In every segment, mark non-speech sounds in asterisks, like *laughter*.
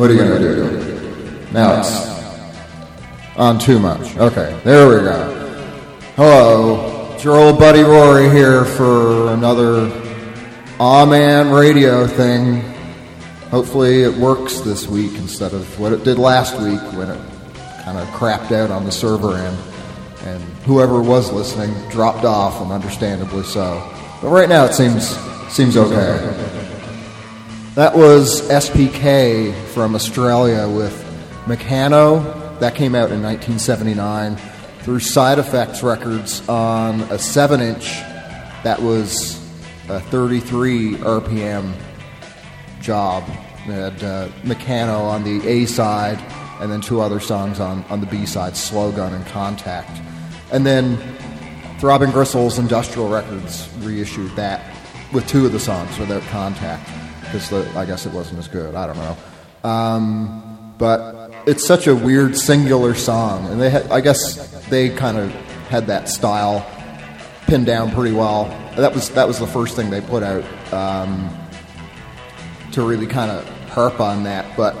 What are you gonna do? Now it's on too much. Okay, there we go. Hello, it's your old buddy Rory here for another Aw Man radio thing. Hopefully it works this week instead of what it did last week when it kind of crapped out on the server end and whoever was listening dropped off and understandably so. But right now it seems seems okay. That was SPK from Australia with Mekano. That came out in 1979 through Side Effects Records on a 7 inch that was a 33 RPM job. They had uh, Mekano on the A side, and then two other songs on, on the B side, Slogun and Contact. And then Throbbing Gristle's Industrial Records reissued that with two of the songs without Contact, because I guess it wasn't as good. I don't know. Um, but it's such a weird singular song, and they had, I guess they kind of had that style pinned down pretty well. That was that was the first thing they put out um, to really kind of harp on that. But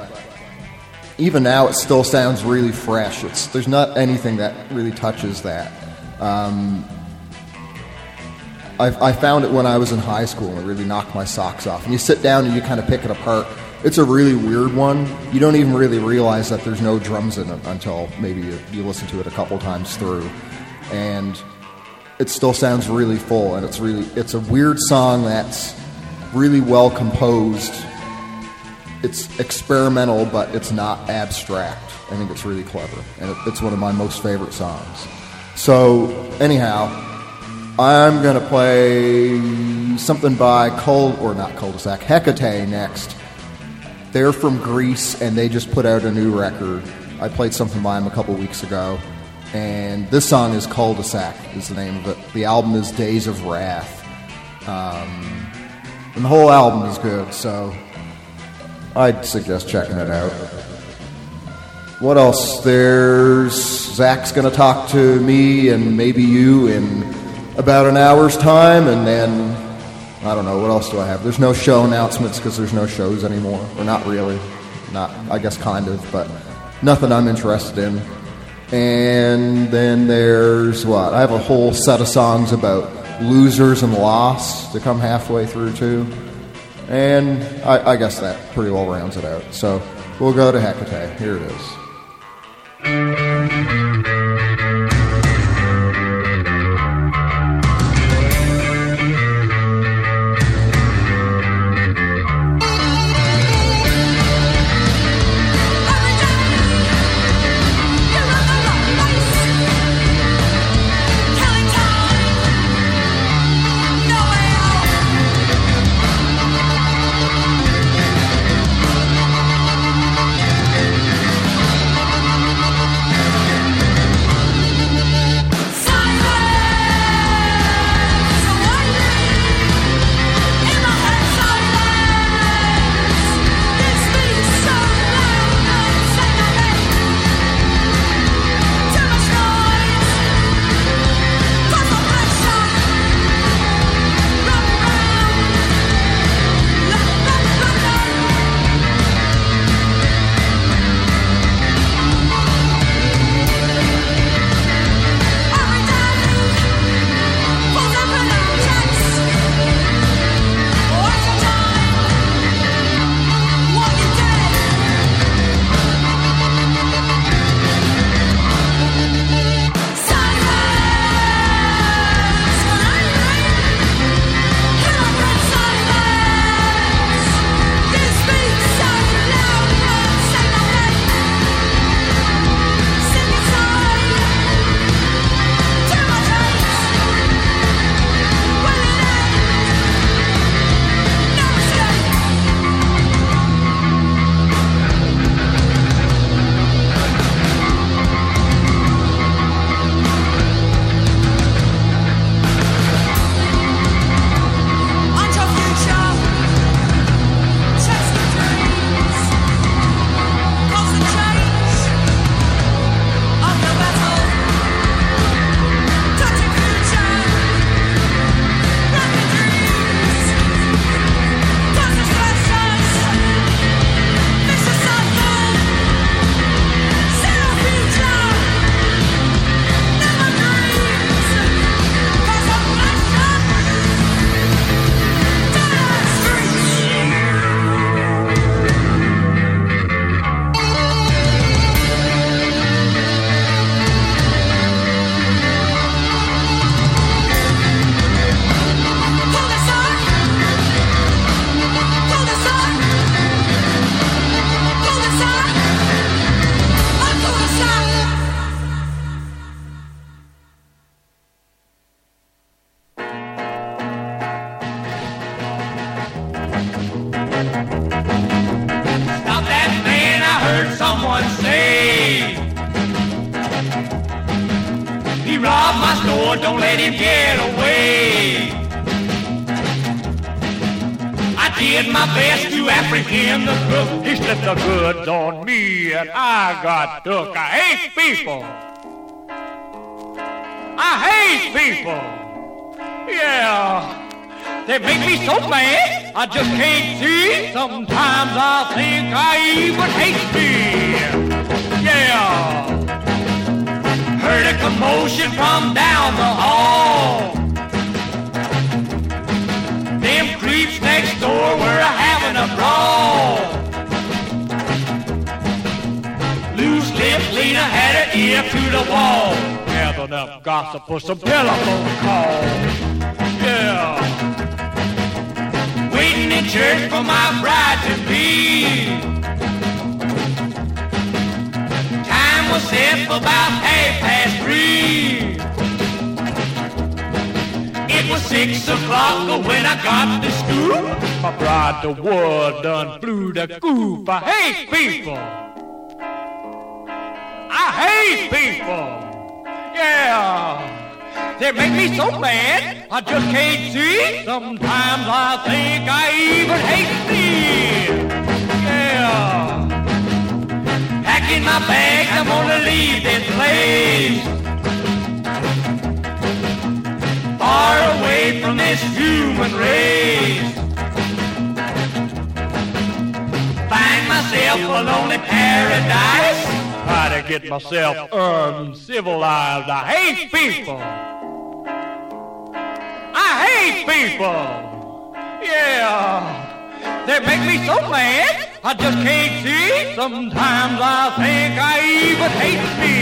even now, it still sounds really fresh. It's there's not anything that really touches that. Um, I, I found it when I was in high school and it really knocked my socks off. And you sit down and you kind of pick it apart. It's a really weird one. You don't even really realize that there's no drums in it until maybe you, you listen to it a couple times through. And it still sounds really full and it's really it's a weird song that's really well composed it's experimental but it's not abstract i think it's really clever and it, it's one of my most favorite songs so anyhow i'm going to play something by cold or not cul-de-sac hecate next. They're from greece and they just put out a new record. I played something by them a couple weeks ago and this song is cul-de-sac is the name of it. The album is days of wrath. Um, and the whole album is good so i'd suggest checking it out. What else? There's zach's going to talk to me and maybe you in about an hour's time and then i don't know what else do i have there's no show announcements because there's no shows anymore or not really not i guess kind of but nothing i'm interested in and then there's what? I have a whole set of songs about losers and loss to come halfway through, too. And I, I guess that pretty well rounds it out. So we'll go to Hecate. Here it is. Me so mad, I just can't see. Sometimes I think I even hate me. Yeah. Heard a commotion from down the hall. Them creeps next door were having a brawl. Loose lips Lena had her ear to the wall. Gathered up gossip for some telephone call. Yeah. In church for my bride to be. Time was set for about half past three. It was six o'clock when I got to school. My bride to wood done flew the coop. I hate people. I hate people. Yeah. They make me so mad, I just can't see. Sometimes I think I even hate me. Yeah. Packing my bags, I'm gonna leave this place. Far away from this human race. Find myself a lonely paradise. Try to get myself uncivilized. I hate people. I hate people. Yeah. They make me so mad, I just can't see. Sometimes I think I even hate me.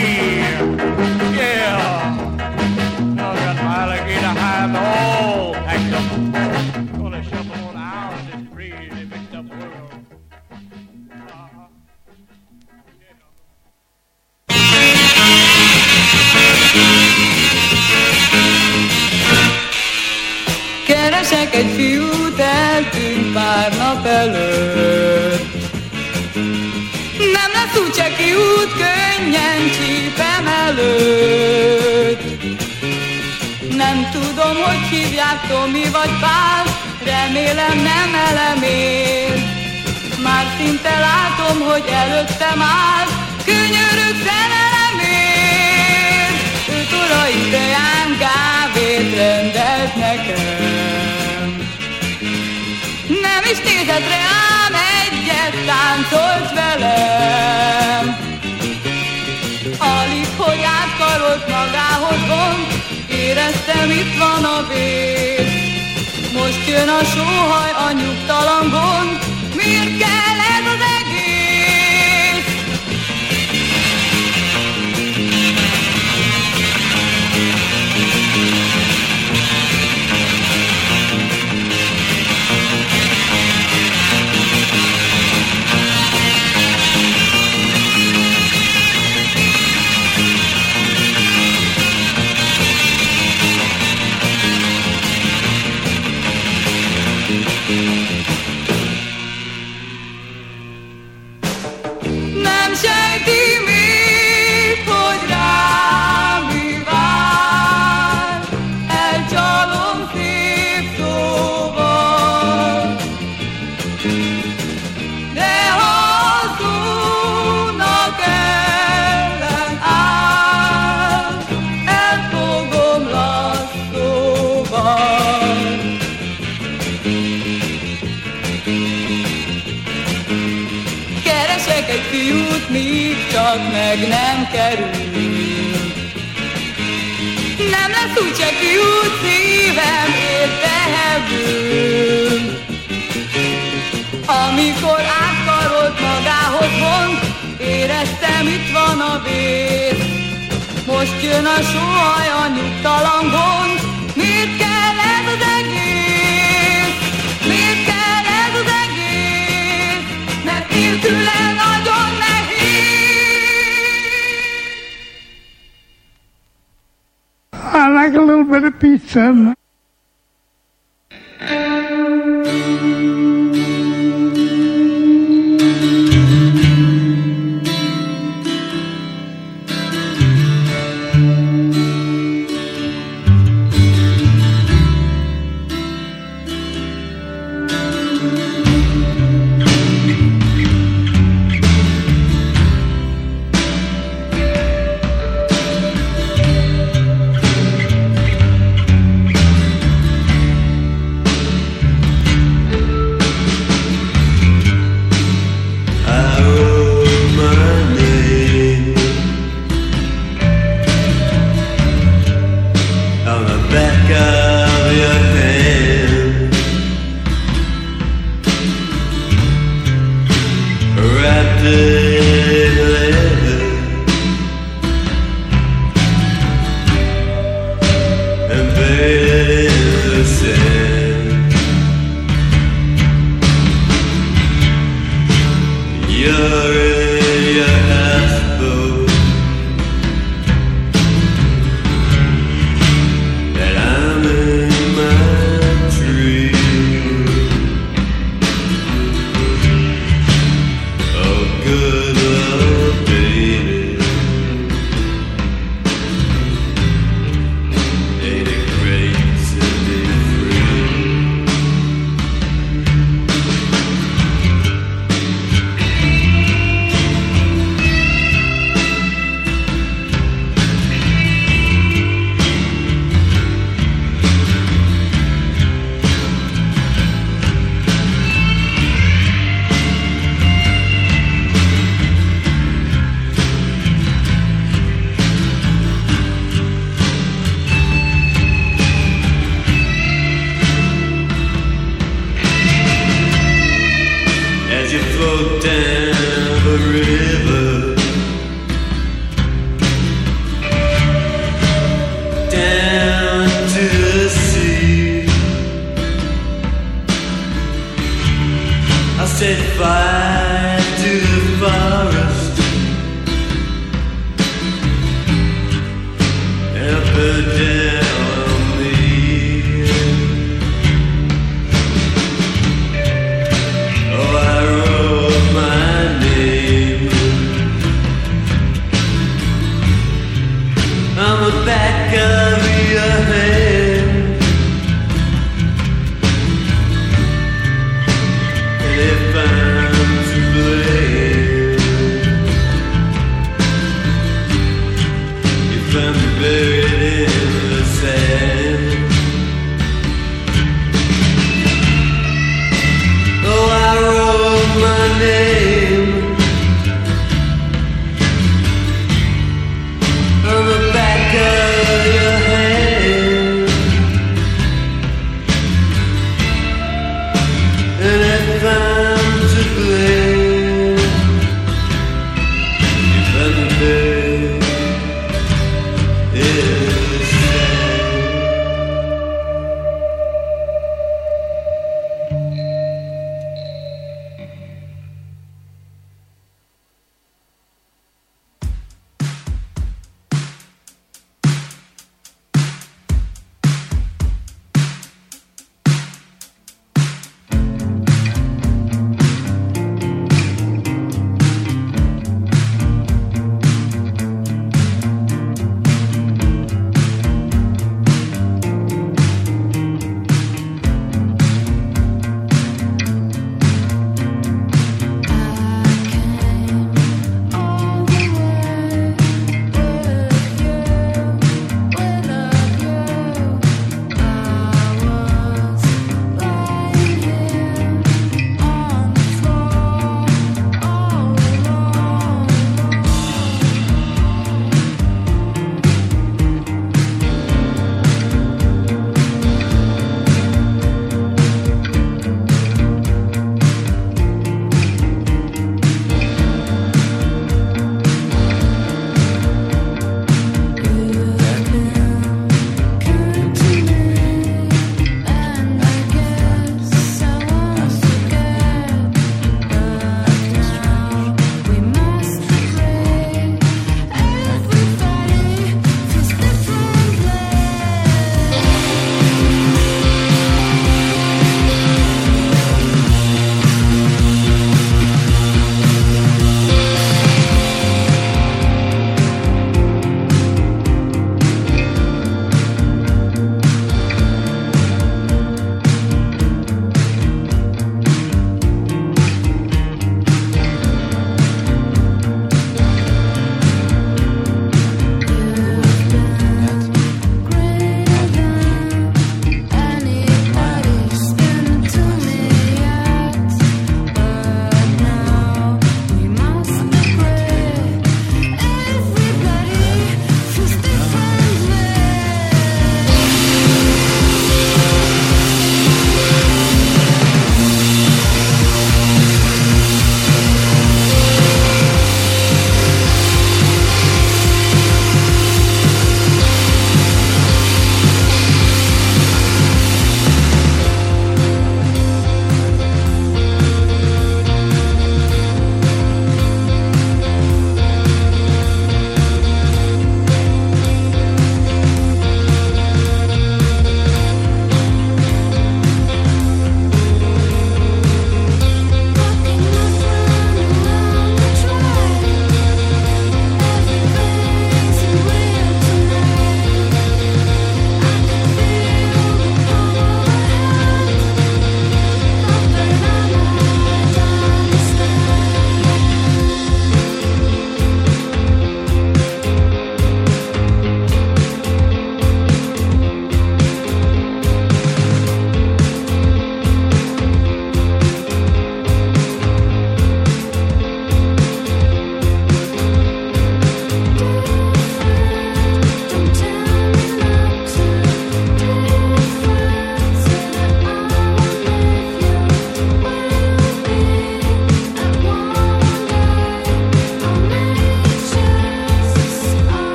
Yeah. I got my alligator hide all könnyen csípem előtt. Nem tudom, hogy hívják Tomi vagy Pál, remélem nem elemér. Már szinte látom, hogy előttem áll, könyörök szerelemért. Öt óra ideján kávét rendelt nekem. Nem is nézett rám, egyet táncolt velem. Magához vont, éreztem itt van a vér. Most jön a sóhaj, a nyugtalan gond, miért kell vér. Most jön a sóhaj, a nyugtalan gond, miért kell ez az egész? Miért kell ez az egész? Mert nélküle nagyon nehéz. I like a little bit of pizza.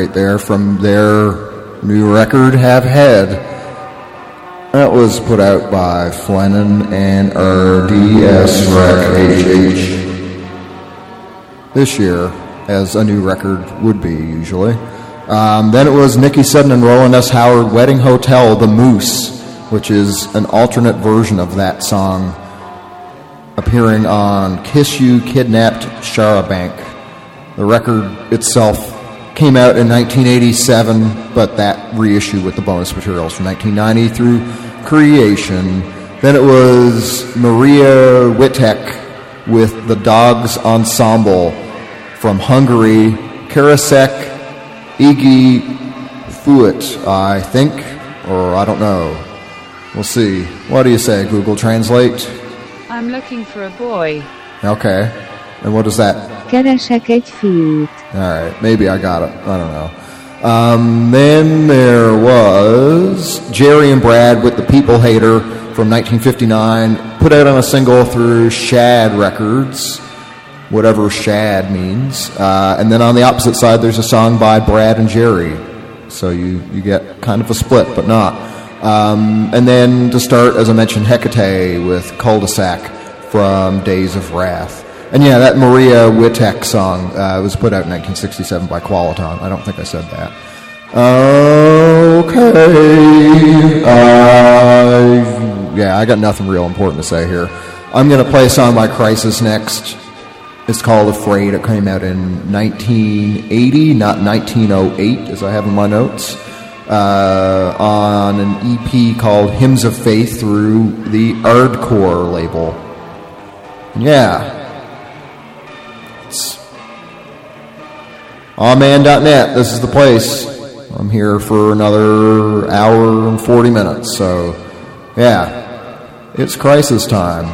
Right there from their new record, Have Head. That was put out by Flennon and RDS Rec this year, as a new record would be usually. Um, then it was Nikki Sudden and Rowland S. Howard, Wedding Hotel, The Moose, which is an alternate version of that song appearing on Kiss You Kidnapped Charabanc. The record itself came out in 1987, but that reissue with the bonus materials from 1990 through creation. Then it was Maria Witek with the Dogs Ensemble from Hungary, Karasek Iggy Fuit, I think, or I don't know. We'll see. What do you say, Google Translate? I'm looking for a boy. Okay. And what is that? Keresek egy fiút. All right, maybe I got it. I don't know. Um, then there was Jerry and Brad with the People Hater from 1959, put out on a single through Shad Records, whatever Shad means. Uh, and then on the opposite side, there's a song by Brad and Jerry. So you, you get kind of a split, but not. Um, and then to start, as I mentioned, Hecate with Cul-de-sac from Days of Wrath. And yeah, that Maria Witek song uh, was put out in 1967 by Qualiton. I don't think I said that. Okay. Uh, yeah, I got nothing real important to say here. I'm going to play a song by Crisis next. It's called Afraid. It came out in 1980, not 1908, as I have in my notes, uh, on an EP called Hymns of Faith through the Ardkor label. Yeah. Awman.net. This is the place. I'm here for another hour and 40 minutes. So, yeah, it's crisis time.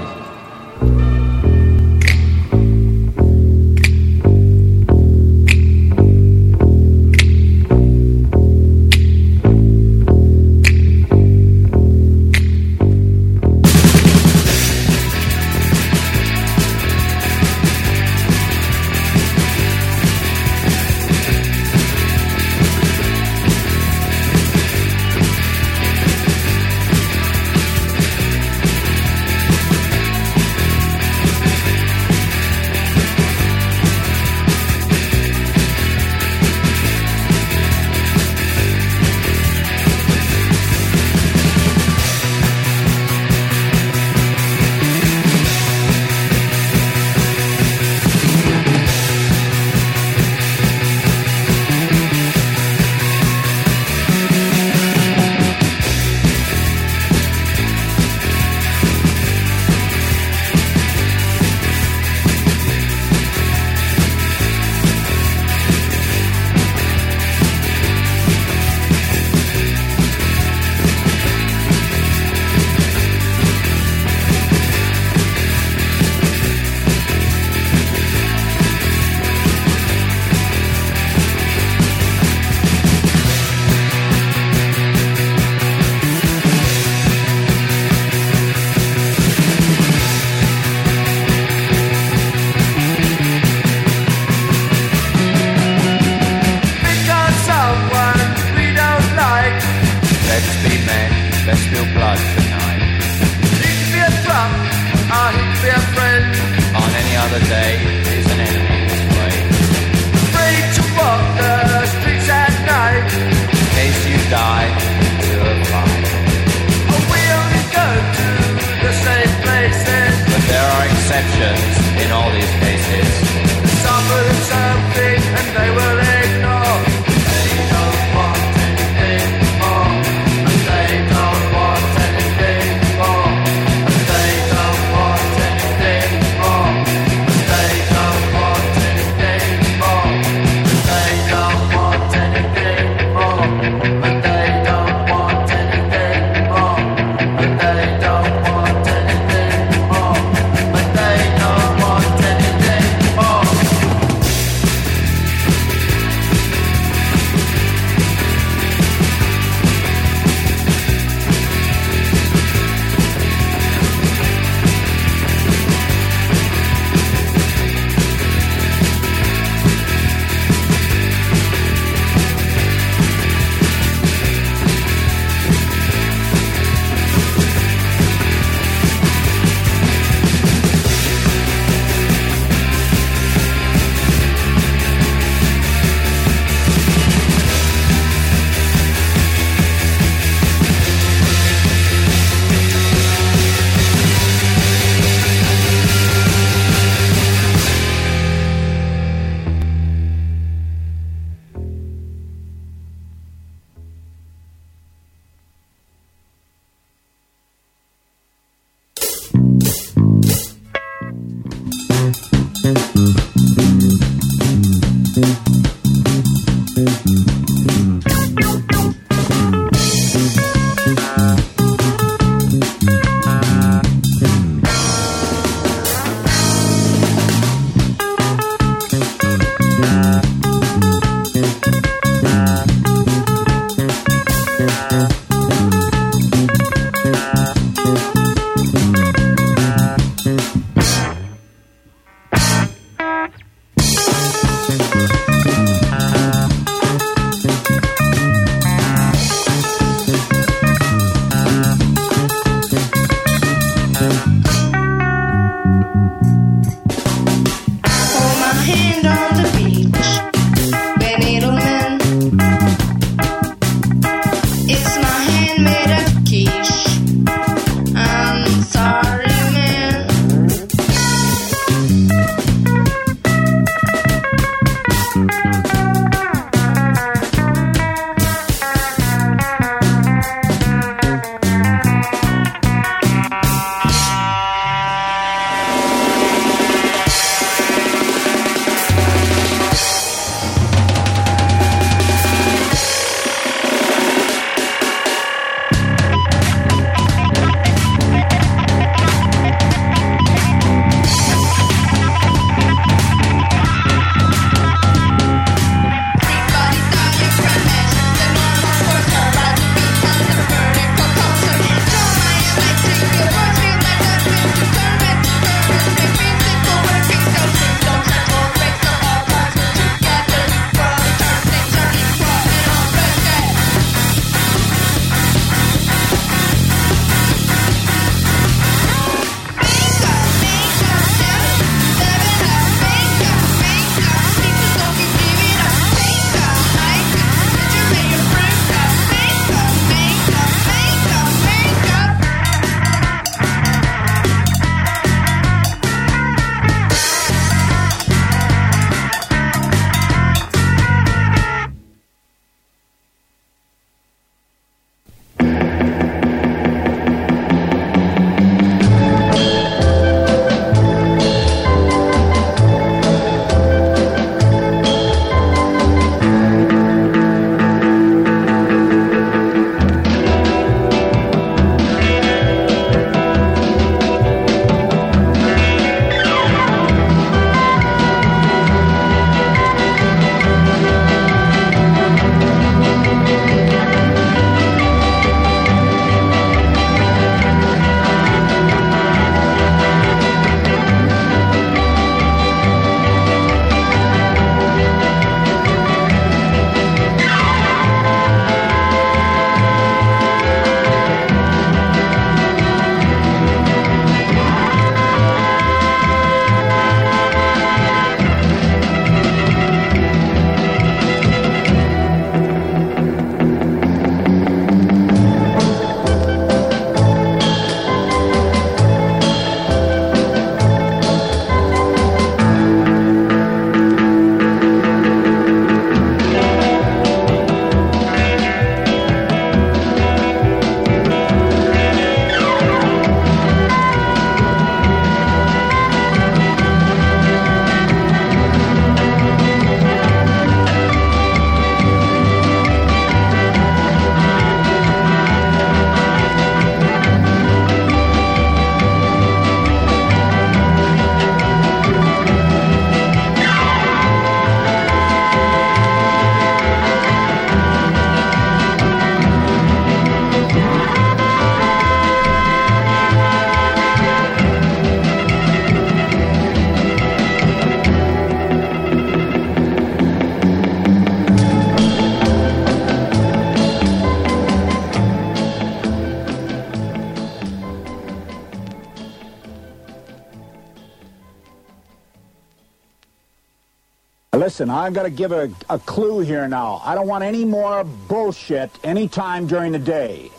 Listen, I've got to give a, a clue here now. I don't want any more bullshit anytime during the day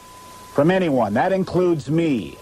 from anyone. That includes me.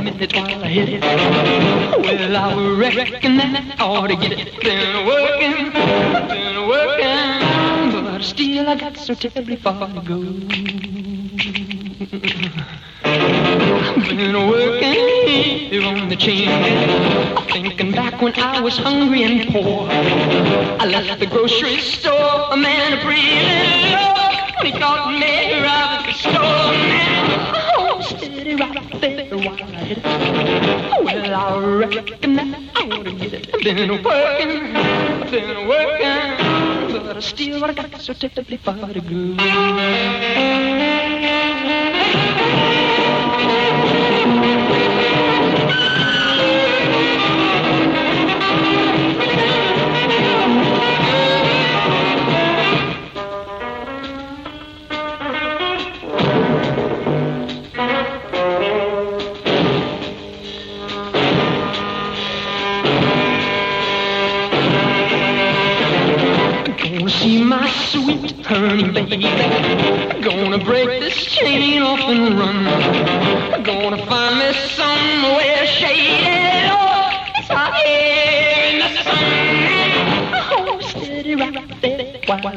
Minute while I hit it. Well, I reckon that I ought to get it. Been working, been working, but still I got so terribly far to go. Been working on the chain thinking back when I was hungry and poor. I left the grocery store, a man of breathing he caught me right at the store. Man, Well, I reckon that I ought to get it. Been working, been working, but I still got so terribly far to go.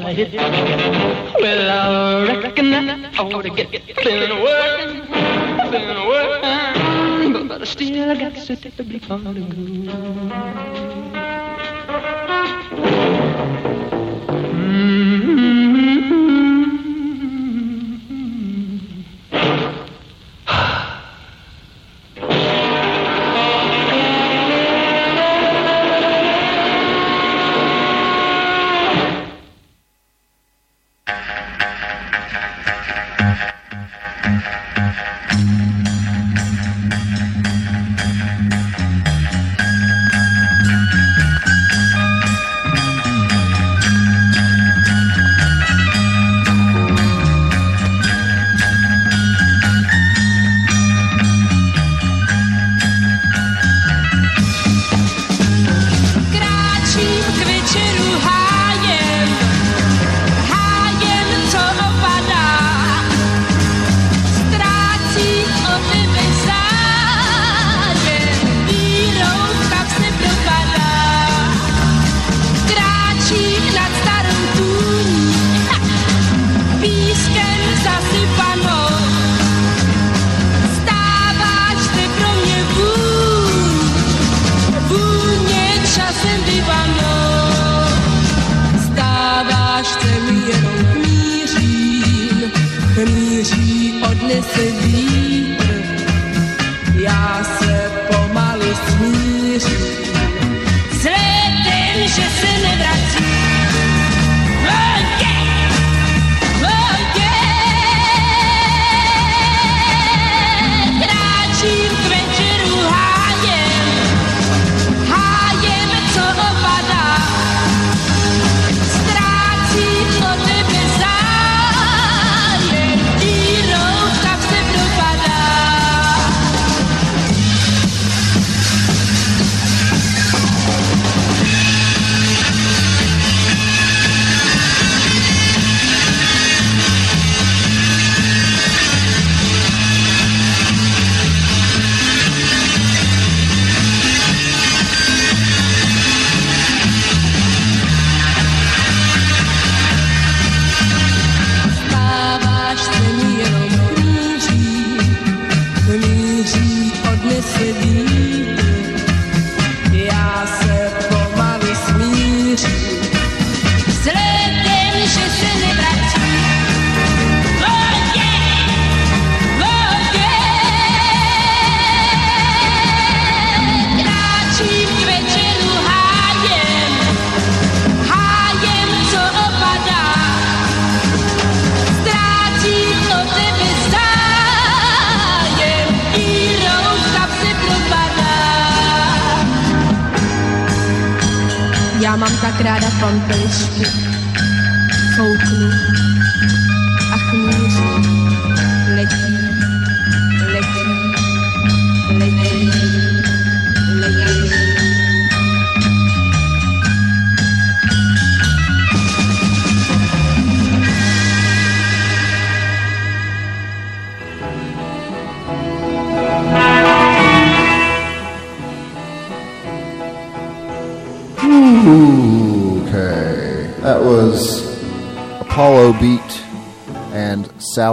While hit. Well, I reckon that I ought to get. Been working, been but I still got so terribly far to go.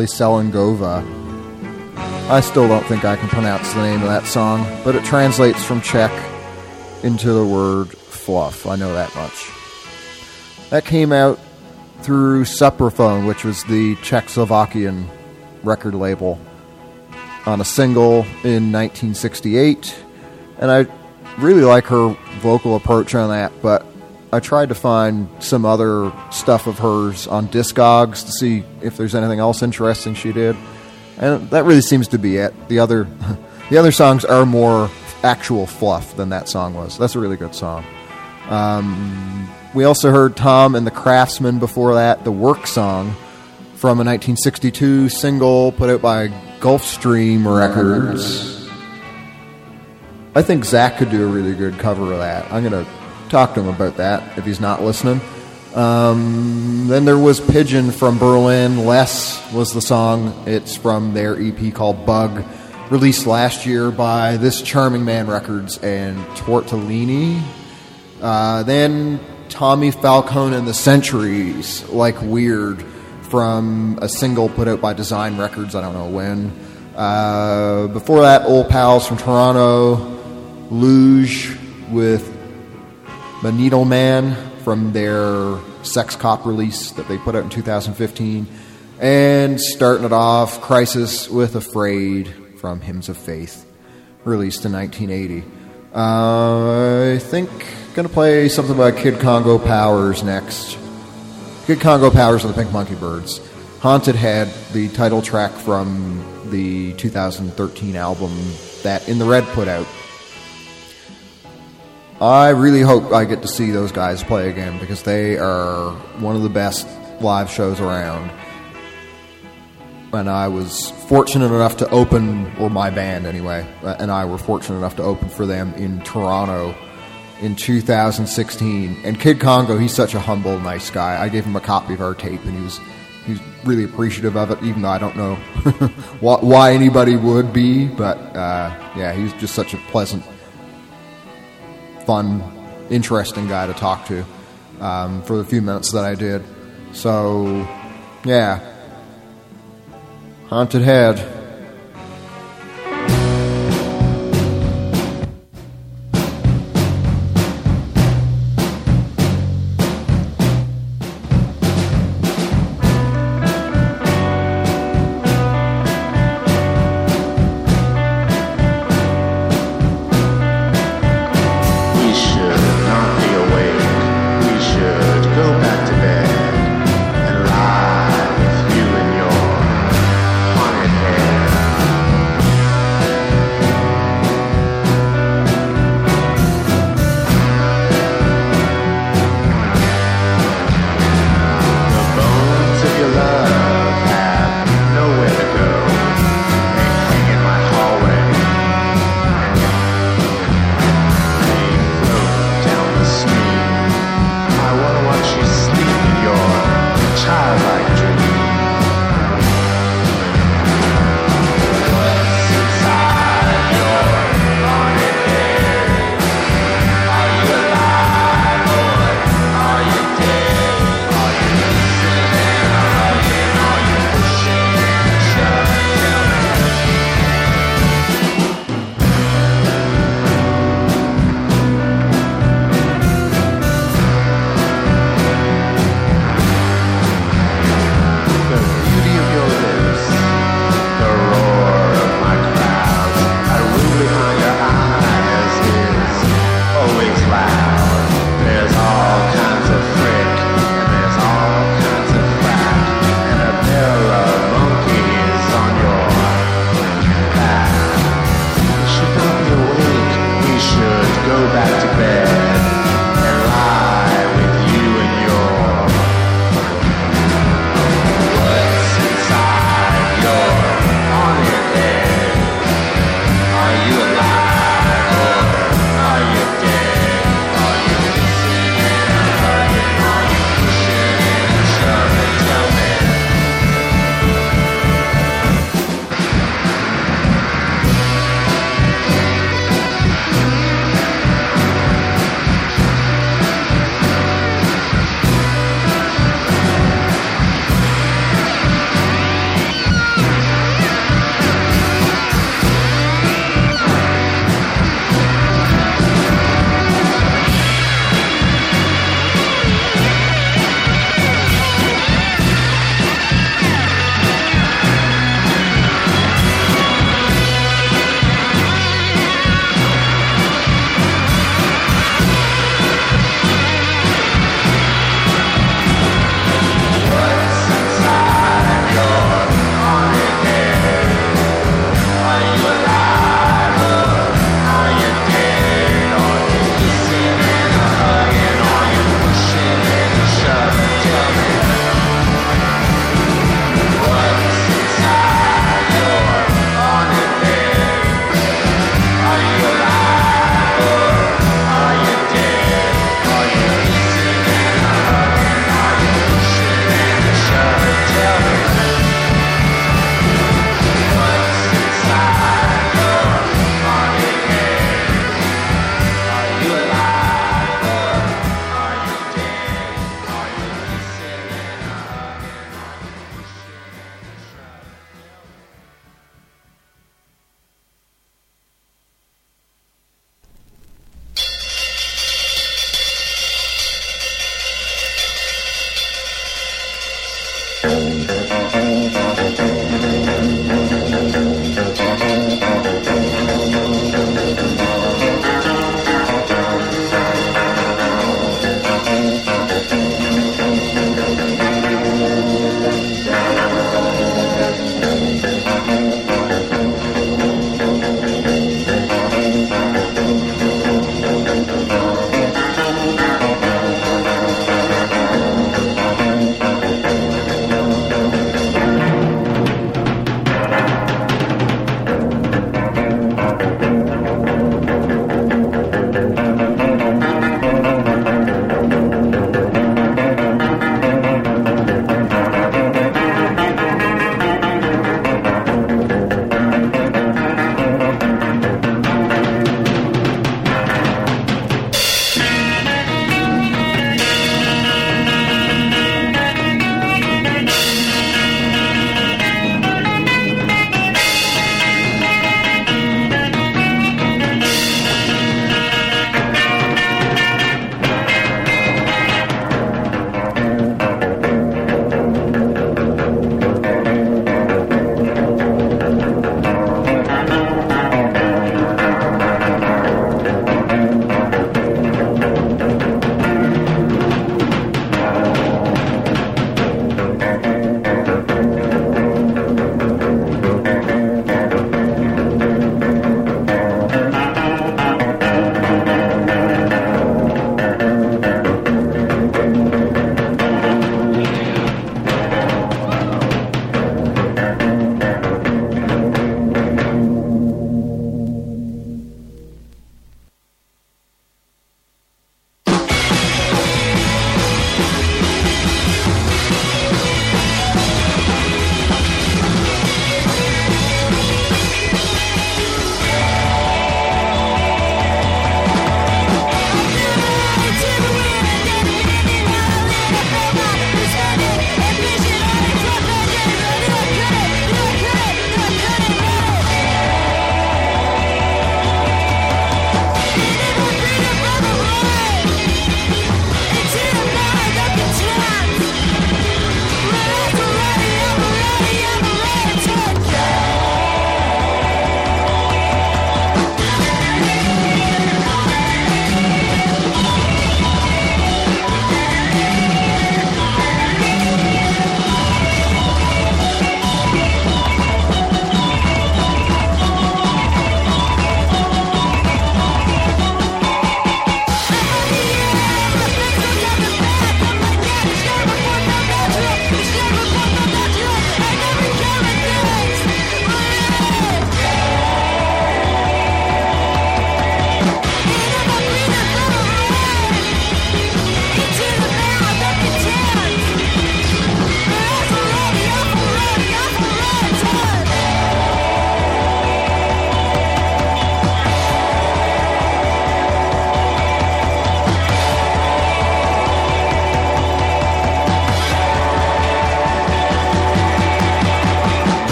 And Sally Selengova. I still don't think I can pronounce the name of that song, but it translates from Czech into the word fluff. I know that much. That came out through Supraphon, which was the Czechoslovakian record label, on a single in 1968. And I really like her vocal approach on that, but I tried to find some other stuff of hers on Discogs to see if there's anything else interesting she did. And that really seems to be it. The other *laughs* the other songs are more actual fluff than that song was. That's a really good song. Um, we also heard Tom and the Craftsman before that, the Work song from a 1962 single put out by Gulfstream Records. I think Zach could do a really good cover of that. I'm to talk to him about that if he's not listening. Um, then there was Pigeon from Berlin. Less was the song. It's from their EP called Bug, released last year by This Charming Man Records and Tortellini. Uh, then Tommy Falcone and the Centuries, like Weird, from a single put out by Design Records, I don't know when. Uh, before that, Old Pals from Toronto, Luge with The Needle Man from their Sex Cop release that they put out in 2015. And starting it off, Crisis with Afraid from Hymns of Faith, released in 1980. Uh, I think gonna play something by Kid Congo Powers next. Kid Congo Powers and the Pink Monkey Birds. Haunted Head the title track from the 2013 album that In the Red put out. I really hope I get to see those guys play again because they are one of the best live shows around. And I was fortunate enough to open, or my band anyway, uh, and I were fortunate enough to open for them in Toronto in 2016. And Kid Congo, he's such a humble, nice guy. I gave him a copy of our tape, and he was he's really appreciative of it, even though I don't know *laughs* why anybody would be. But uh, yeah, he's just such a pleasant fun, interesting guy to talk to um, for the few minutes that I did. So, yeah. Haunted Head.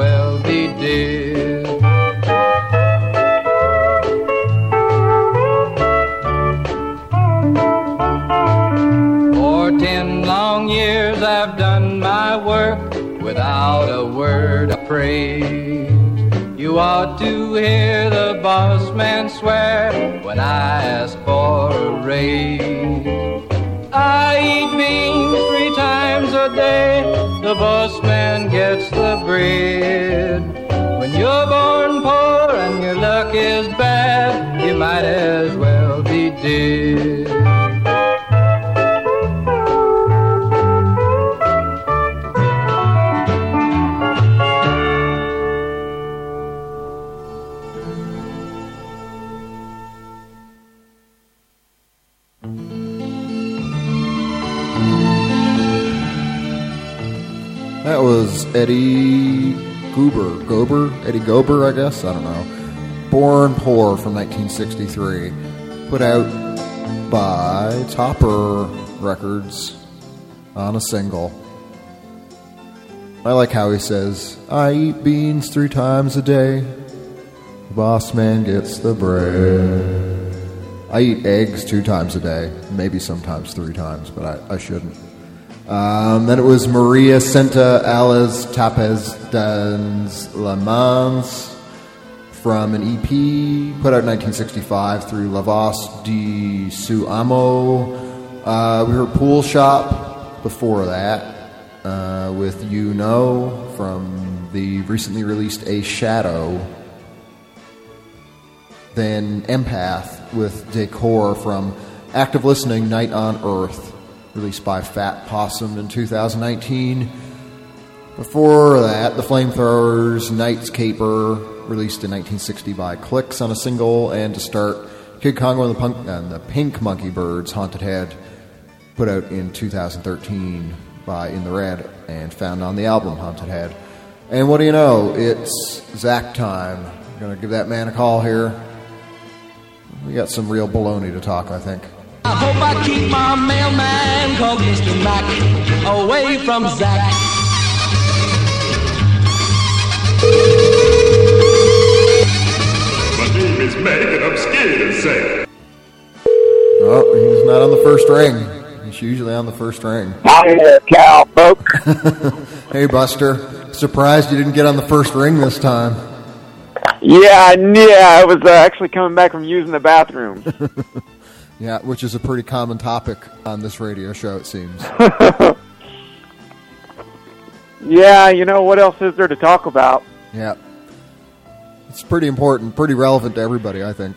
Well be dead. For ten long years I've done my work without a word of praise. You ought to hear the boss man swear when I ask for a raise. I eat beans three times a day, the boss man bread. When you're born poor and your luck is bad, you might as well be dead. Eddie Goober. Gober? Eddie Gober, I guess? I don't know. Born Poor from 1963. Put out by Topper Records on a single. I like how he says, I eat beans three times a day. The boss man gets the bread. I eat eggs two times a day, maybe sometimes three times, but I, I shouldn't. Um, then it was Maria Senta Alice Tapes dans La Mans from an EP put out in 1965 through La Voz de Su Amo. Uh, we heard Pool Shop before that uh, with You Know from the recently released A Shadow. Then Empath with Decor from Active Listening Night on Earth released by Fat Possum in 2019. Before that, The Flamethrowers, Night's Caper, released in 1960 by Clicks on a single, and to start, Kid Congo and the, Punk, and the Pink Monkey Birds, Haunted Head, put out in 2013 by In the Red, and found on the album Haunted Head. And what do you know? It's Zach time. I'm gonna give that man a call here. We got some real baloney to talk, I think. I hope I keep my mailman called Mr. Mac away from Zach. My name is Mac and I'm scared of Zach. Oh, he's not on the first ring. He's usually on the first ring. *laughs* Hi there, cow folk. *laughs* hey, Buster. Surprised you didn't get on the first ring this time. Yeah, yeah, I was uh, actually coming back from using the bathroom. *laughs* Yeah, which is a pretty common topic on this radio show, it seems. *laughs* yeah, you know, what else is there to talk about? Yeah. It's pretty important, pretty relevant to everybody, I think.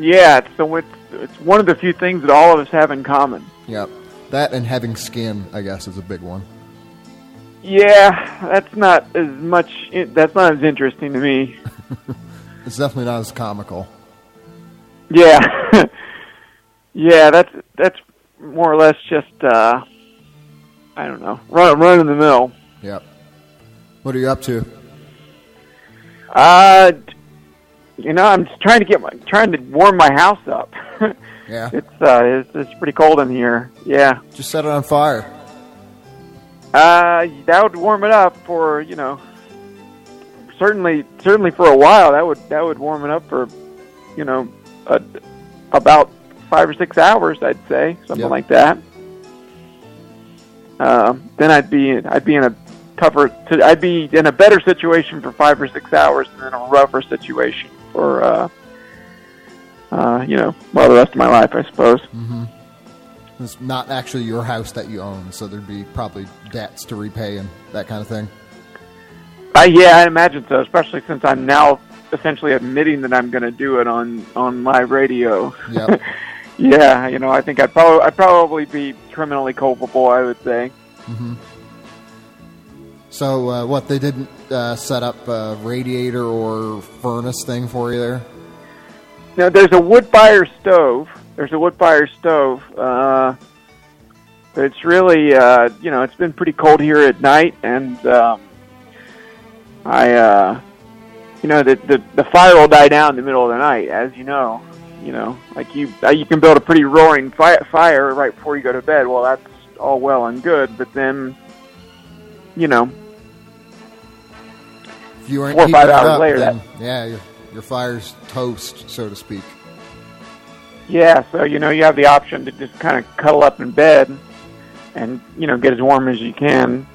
Yeah, it's, the, it's, it's one of the few things that all of us have in common. Yeah. That and having skin, I guess, is a big one. Yeah, that's not as much, that's not as interesting to me. *laughs* it's definitely not as comical. Yeah. *laughs* Yeah, that's that's more or less just uh I don't know, run run in the mill. Yep. What are you up to? Uh you know, I'm trying to get my trying to warm my house up. *laughs* yeah. It's uh it's, it's pretty cold in here. Yeah. Just set it on fire. Uh that would warm it up for, you know, certainly certainly for a while that would that would warm it up for you know, a, about five or six hours, I'd say, something Yep. like that. Uh, then I'd be I'd be in a tougher I'd be in a better situation for five or six hours, and then a rougher situation for uh, uh, you know, well, the rest of my life, I suppose. Mm-hmm. It's not actually your house that you own, so there'd be probably debts to repay and that kind of thing. Uh, yeah, I imagine so, especially since I'm now essentially admitting that I'm going to do it on on live radio. Yep. *laughs* yeah, you know, I think I'd probably I'd probably be criminally culpable. I would say. hmm So, uh, what they didn't uh, set up a radiator or furnace thing for you there? Now, there's a wood fire stove. There's a wood fire stove. Uh, but it's really, uh, you know, it's been pretty cold here at night, and um, I, uh, you know, the, the the fire will die down in the middle of the night, as you know. You know, like you uh, you can build a pretty roaring fi- fire right before you go to bed. Well, that's all well and good, but then, you know, If you aren't Four or keeping five it hours up, later, then, yeah, your, your fire's toast, so to speak. Yeah, so you know you have the option to just kind of cuddle up in bed and you know get as warm as you can,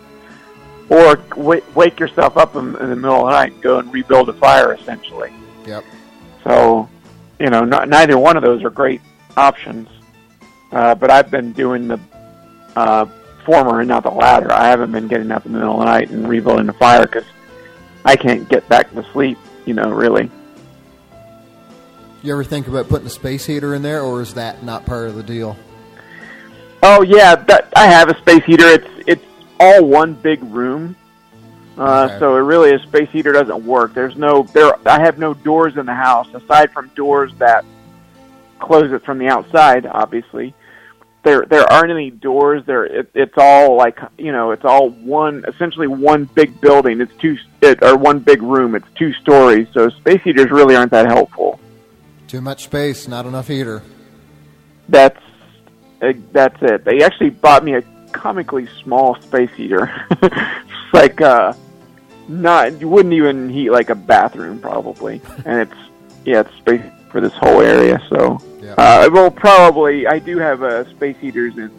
or w- wake yourself up in, in the middle of the night and go and rebuild a fire essentially. Yep. So, you know, n- neither one of those are great options. Uh, but I've been doing the uh, former and not the latter. I haven't been getting up in the middle of the night and rebuilding the fire because I can't get back to sleep. You know, really. You ever think about putting a space heater in there, or is that not part of the deal? Oh yeah, that, I have a space heater. It's it's all one big room, uh, Okay. so it really a space heater doesn't work. There's no there. I have no doors in the house aside from doors that close it from the outside. Obviously, there there aren't any doors. There it, it's all like you know it's all one essentially one big building. It's two it, or one big room. It's two stories. So space heaters really aren't that helpful. Too much space, not enough heater. That's uh, that's it. They actually bought me a comically small space heater. *laughs* it's like uh, not you wouldn't even heat like a bathroom probably, and it's yeah, it's space for this whole area. So Yeah. uh, I will probably I do have uh, space heaters in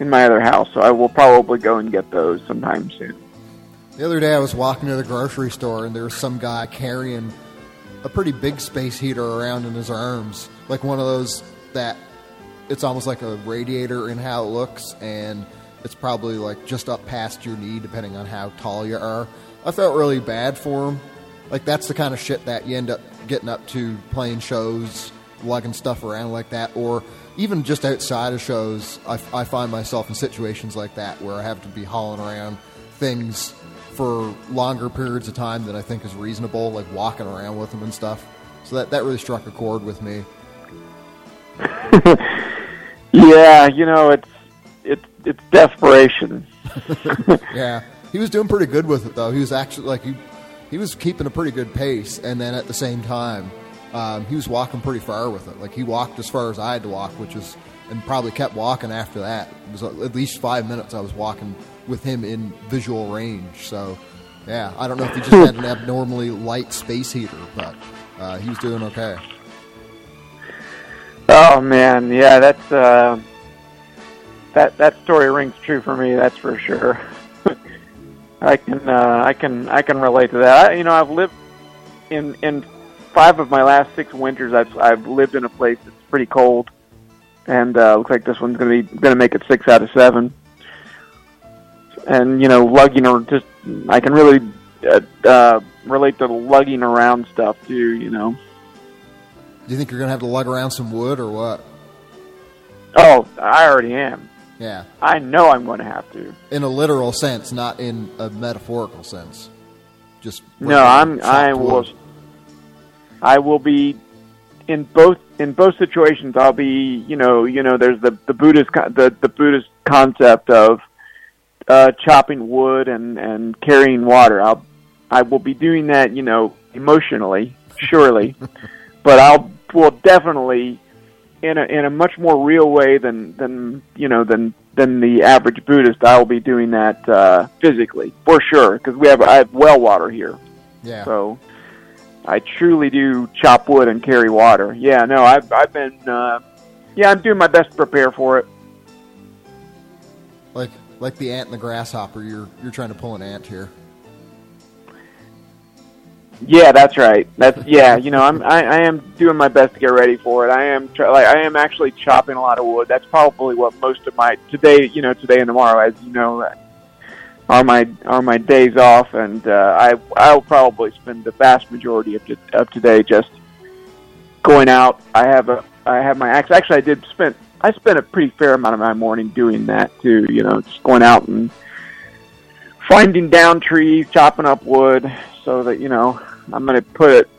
in my other house, so I will probably go and get those sometime soon. The other day, I was walking to the grocery store, and there was some guy carrying a pretty big space heater around in his arms, like one of those that it's almost like a radiator in how it looks, and it's probably like just up past your knee, depending on how tall you are. I felt really bad for him. Like that's the kind of shit that you end up getting up to playing shows, lugging stuff around like that, or even just outside of shows. I, I find myself in situations like that where I have to be hauling around things for longer periods of time than I think is reasonable, like walking around with them and stuff. So that that really struck a chord with me. *laughs* Yeah, you know it's it's it's desperation. *laughs* yeah, he was doing pretty good with it though. He was actually like he he was keeping a pretty good pace, and then at the same time, um, he was walking pretty far with it. Like he walked as far as I had to walk, which is and probably kept walking after that. It was at least five minutes I was walking with him in visual range. So yeah, I don't know if he just had an abnormally light space heater, but uh, he was doing okay. Oh man, yeah, that's uh, that that story rings true for me. That's for sure. I can uh, I can I can relate to that. I, you know, I've lived in in five of my last six winters. I've I've lived in a place that's pretty cold, and uh, looks like this one's gonna be gonna make it six out of seven. And you know, lugging or just I can really uh, uh, relate to lugging around stuff too. You know. Do you think you're gonna have to lug around some wood or what? Oh, I already am. Yeah, I know I'm going to have to. in a literal sense, not in a metaphorical sense. Just No, I'm. I will. wood. I will be in both in both situations. I'll be. You know. You know. There's the the Buddhist the the Buddhist concept of uh, chopping wood and and carrying water. I'll I will be doing that. You know, emotionally, surely, *laughs* but I'll will definitely in a in a much more real way than than you know than than the average Buddhist. I will be doing that uh, physically for sure because we have I have well water here. Yeah. So I truly do chop wood and carry water. Yeah, no, I've I've been uh yeah, I'm doing my best to prepare for it. Like like the ant and the grasshopper, you're you're trying to pull an ant here. Yeah, that's right. That's yeah. You know, I'm I, I am doing my best to get ready for it. I am try, like I am actually chopping a lot of wood. That's probably what most of my today, you know, today and tomorrow, as you know, uh, are my are my days off, and uh, I I'll probably spend the vast majority of, t- of today just going out. I have a I have my axe. Actually, I did spend I spent a pretty fair amount of my morning doing that too. You know, just going out and finding down trees, chopping up wood, so that you know I'm going to put it.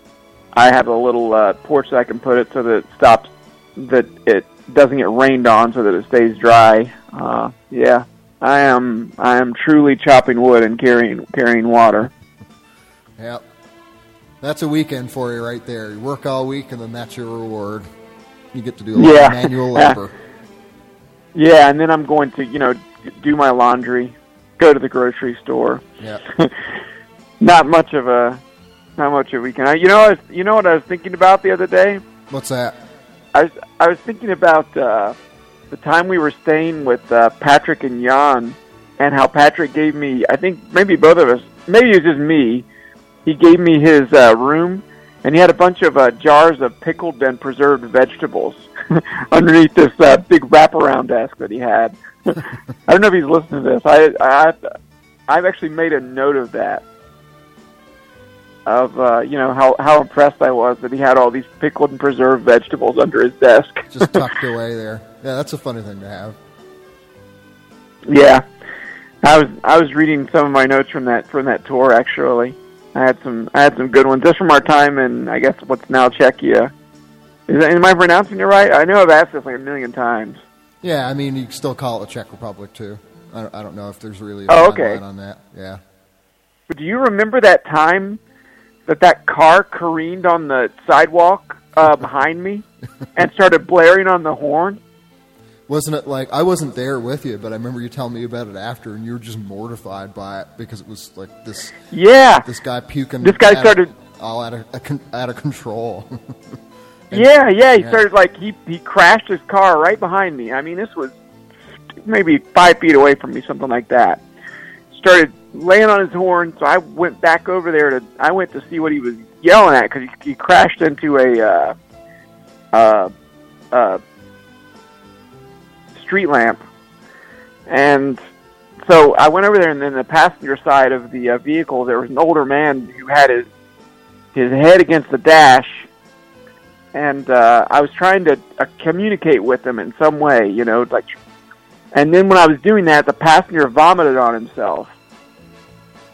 I have a little uh, porch that I can put it so that it stops, that it doesn't get rained on, so that it stays dry. Uh, yeah, I am. I am truly chopping wood and carrying carrying water. Yep. That's a weekend for you right there. You work all week, and then that's your reward. You get to do a lot Yeah. of manual *laughs* labor. Yeah, and then I'm going to you know do my laundry, go to the grocery store. Yeah. *laughs* not much of a not much of a weekend. You know, I was, you know what I was thinking about the other day. What's that? I was I was thinking about uh, the time we were staying with uh, Patrick and Jan, and how Patrick gave me. I think maybe both of us. Maybe it was just me. He gave me his uh, room, and he had a bunch of uh, jars of pickled and preserved vegetables *laughs* underneath this uh, big wraparound desk that he had. *laughs* I don't know if he's listening to this. I, I I've actually made a note of that. Of uh, you know how how impressed I was that he had all these pickled and preserved vegetables under his desk. *laughs* Just tucked away there. Yeah, that's a funny thing to have. Yeah, I was I was reading some of my notes from that from that tour. Actually, I had some I had some good ones just from our time in I guess what's now Czechia. Is that, am I pronouncing it right? I know I've asked this like a million times. Yeah, I mean, you can still call it the Czech Republic too. I don't, I don't know if there's really a Oh, okay. on that. Yeah. But do you remember that time that that car careened on the sidewalk uh, *laughs* behind me and started blaring on the horn? Wasn't it like I wasn't there with you, but I remember you telling me about it after, and you were just mortified by it because it was like this. Yeah. This guy puking. This guy out of- started- all out of out of control. *laughs* Yeah, yeah. He Yeah. started like he he crashed his car right behind me. I mean, this was maybe five feet away from me, something like that. Started laying on his horn, so I went back over there to. I went to see what he was yelling at because he, he crashed into a uh, uh, uh, street lamp, and so I went over there, and then the passenger side of the uh, vehicle, there was an older man who had his his head against the dash and uh, I was trying to uh, communicate with him in some way, you know, like. And then when I was doing that, the passenger vomited on himself.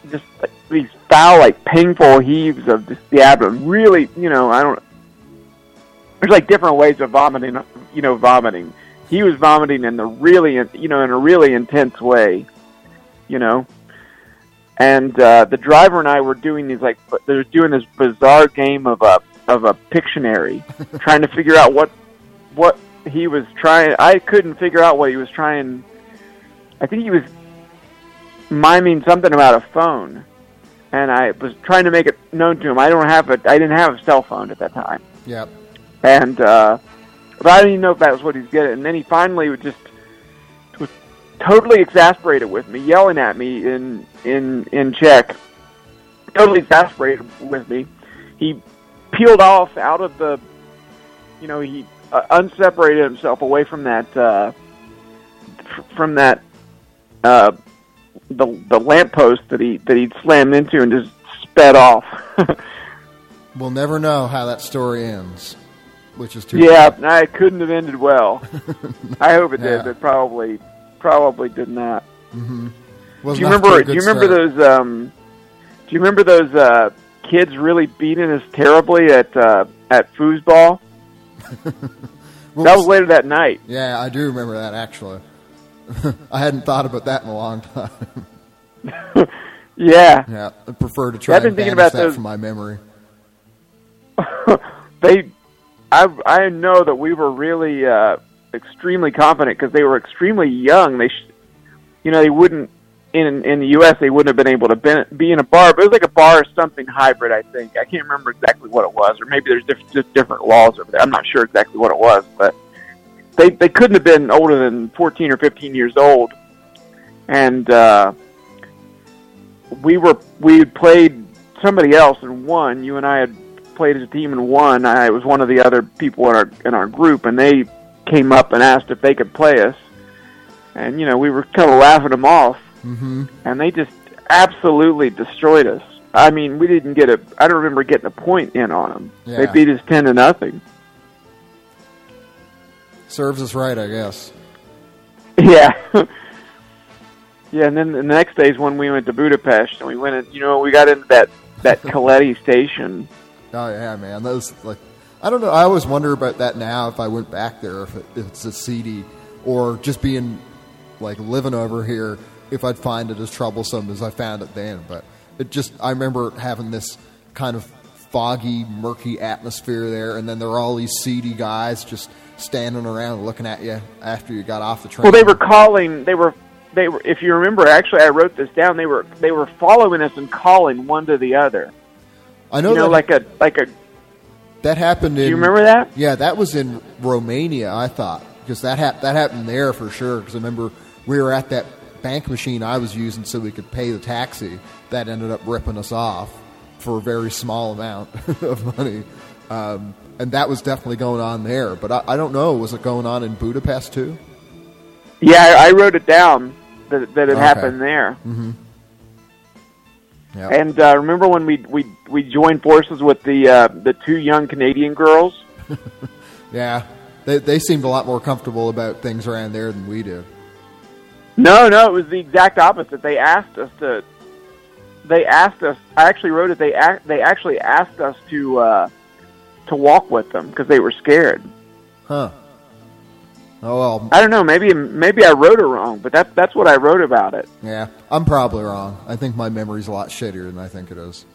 Just like, these foul, like painful heaves of just the abdomen. Really, you know, I don't. There's like different ways of vomiting, you know, vomiting. He was vomiting in the really, you know, in a really intense way, you know. And uh, the driver and I were doing these like, they were doing this bizarre game of a of a Pictionary, *laughs* trying to figure out what what he was trying. I couldn't figure out what he was trying. I think he was miming something about a phone, and I was trying to make it known to him. I don't have a I didn't have a cell phone at that time, yep. and uh, but I didn't even know if that was what he was getting. And then he finally would just was totally exasperated with me, yelling at me in in in Czech. Totally exasperated with me. He peeled off out of the, you know, he uh, unseparated himself away from that, uh, f- from that, uh, the the lamppost that he that he'd slammed into and just sped off. *laughs* We'll never know how that story ends, which is too. yeah, bad. it couldn't have ended well. *laughs* I hope it did, but probably probably did not. Mm-hmm. do you remember? Do you remember those? Um, do you remember those uh, kids really beating us terribly at uh, at foosball? *laughs* that was later that night. Yeah, I do remember that actually. *laughs* I hadn't thought about that in a long time. *laughs* Yeah, yeah, I prefer to try I've been thinking about that those- from my memory. *laughs* they, I I know that we were really uh, extremely confident because they were extremely young. They, sh- you know, they wouldn't in in the U.S. they wouldn't have been able to be, be in a bar, but it was like a bar or something hybrid. I think I can't remember exactly what it was, or maybe there's diff- just different laws over there. I'm not sure exactly what it was, but they they couldn't have been older than 14 or 15 years old, and uh, we were we had played somebody else and won. You and I had played as a team and won. I was one of the other people in our in our group, and they came up and asked if they could play us. And you know, we were kind of laughing them off, Mm-hmm. and they just absolutely destroyed us. I mean, we didn't get a. I don't remember getting a point in on them. They beat us ten to nothing. Serves us right, I guess. Yeah. *laughs* yeah, and then the next day is when we went to Budapest, and we went in, you know, we got into that, that *laughs* Keleti station. Oh yeah, man. Those like, I don't know. I always wonder about that now. If I went back there, if, it, if it's a seedy or just being like living over here, if I'd find it as troublesome as I found it then. But it just, I remember having this kind of foggy, murky atmosphere there, and then there were all these seedy guys just standing around looking at you after you got off the train. Well, they were calling, they were, they were, if you remember, actually, I wrote this down. They were, they were following us and calling one to the other. I know, you know, that, like a, like a, that happened in. Do you remember that? Yeah, that was in Romania, I thought, because that hap- that happened there for sure. Because I remember we were at that bank machine I was using so we could pay the taxi. That ended up ripping us off for a very small amount *laughs* of money, um, and that was definitely going on there. But I, I don't know, was it going on in Budapest too? Yeah, I, I wrote it down that, that it Okay. happened there. Mm-hmm. Yeah. And uh, remember when we we we joined forces with the uh, the two young Canadian girls? *laughs* yeah, they they seemed a lot more comfortable about things around there than we did. No, no, it was the exact opposite. They asked us to. They asked us. I actually wrote it. They they actually asked us to uh, to walk with them because they were scared. Huh. Oh well, I don't know. Maybe maybe I wrote it wrong, but that's that's what I wrote about it. yeah, I'm probably wrong. I think my memory's a lot shittier than I think it is.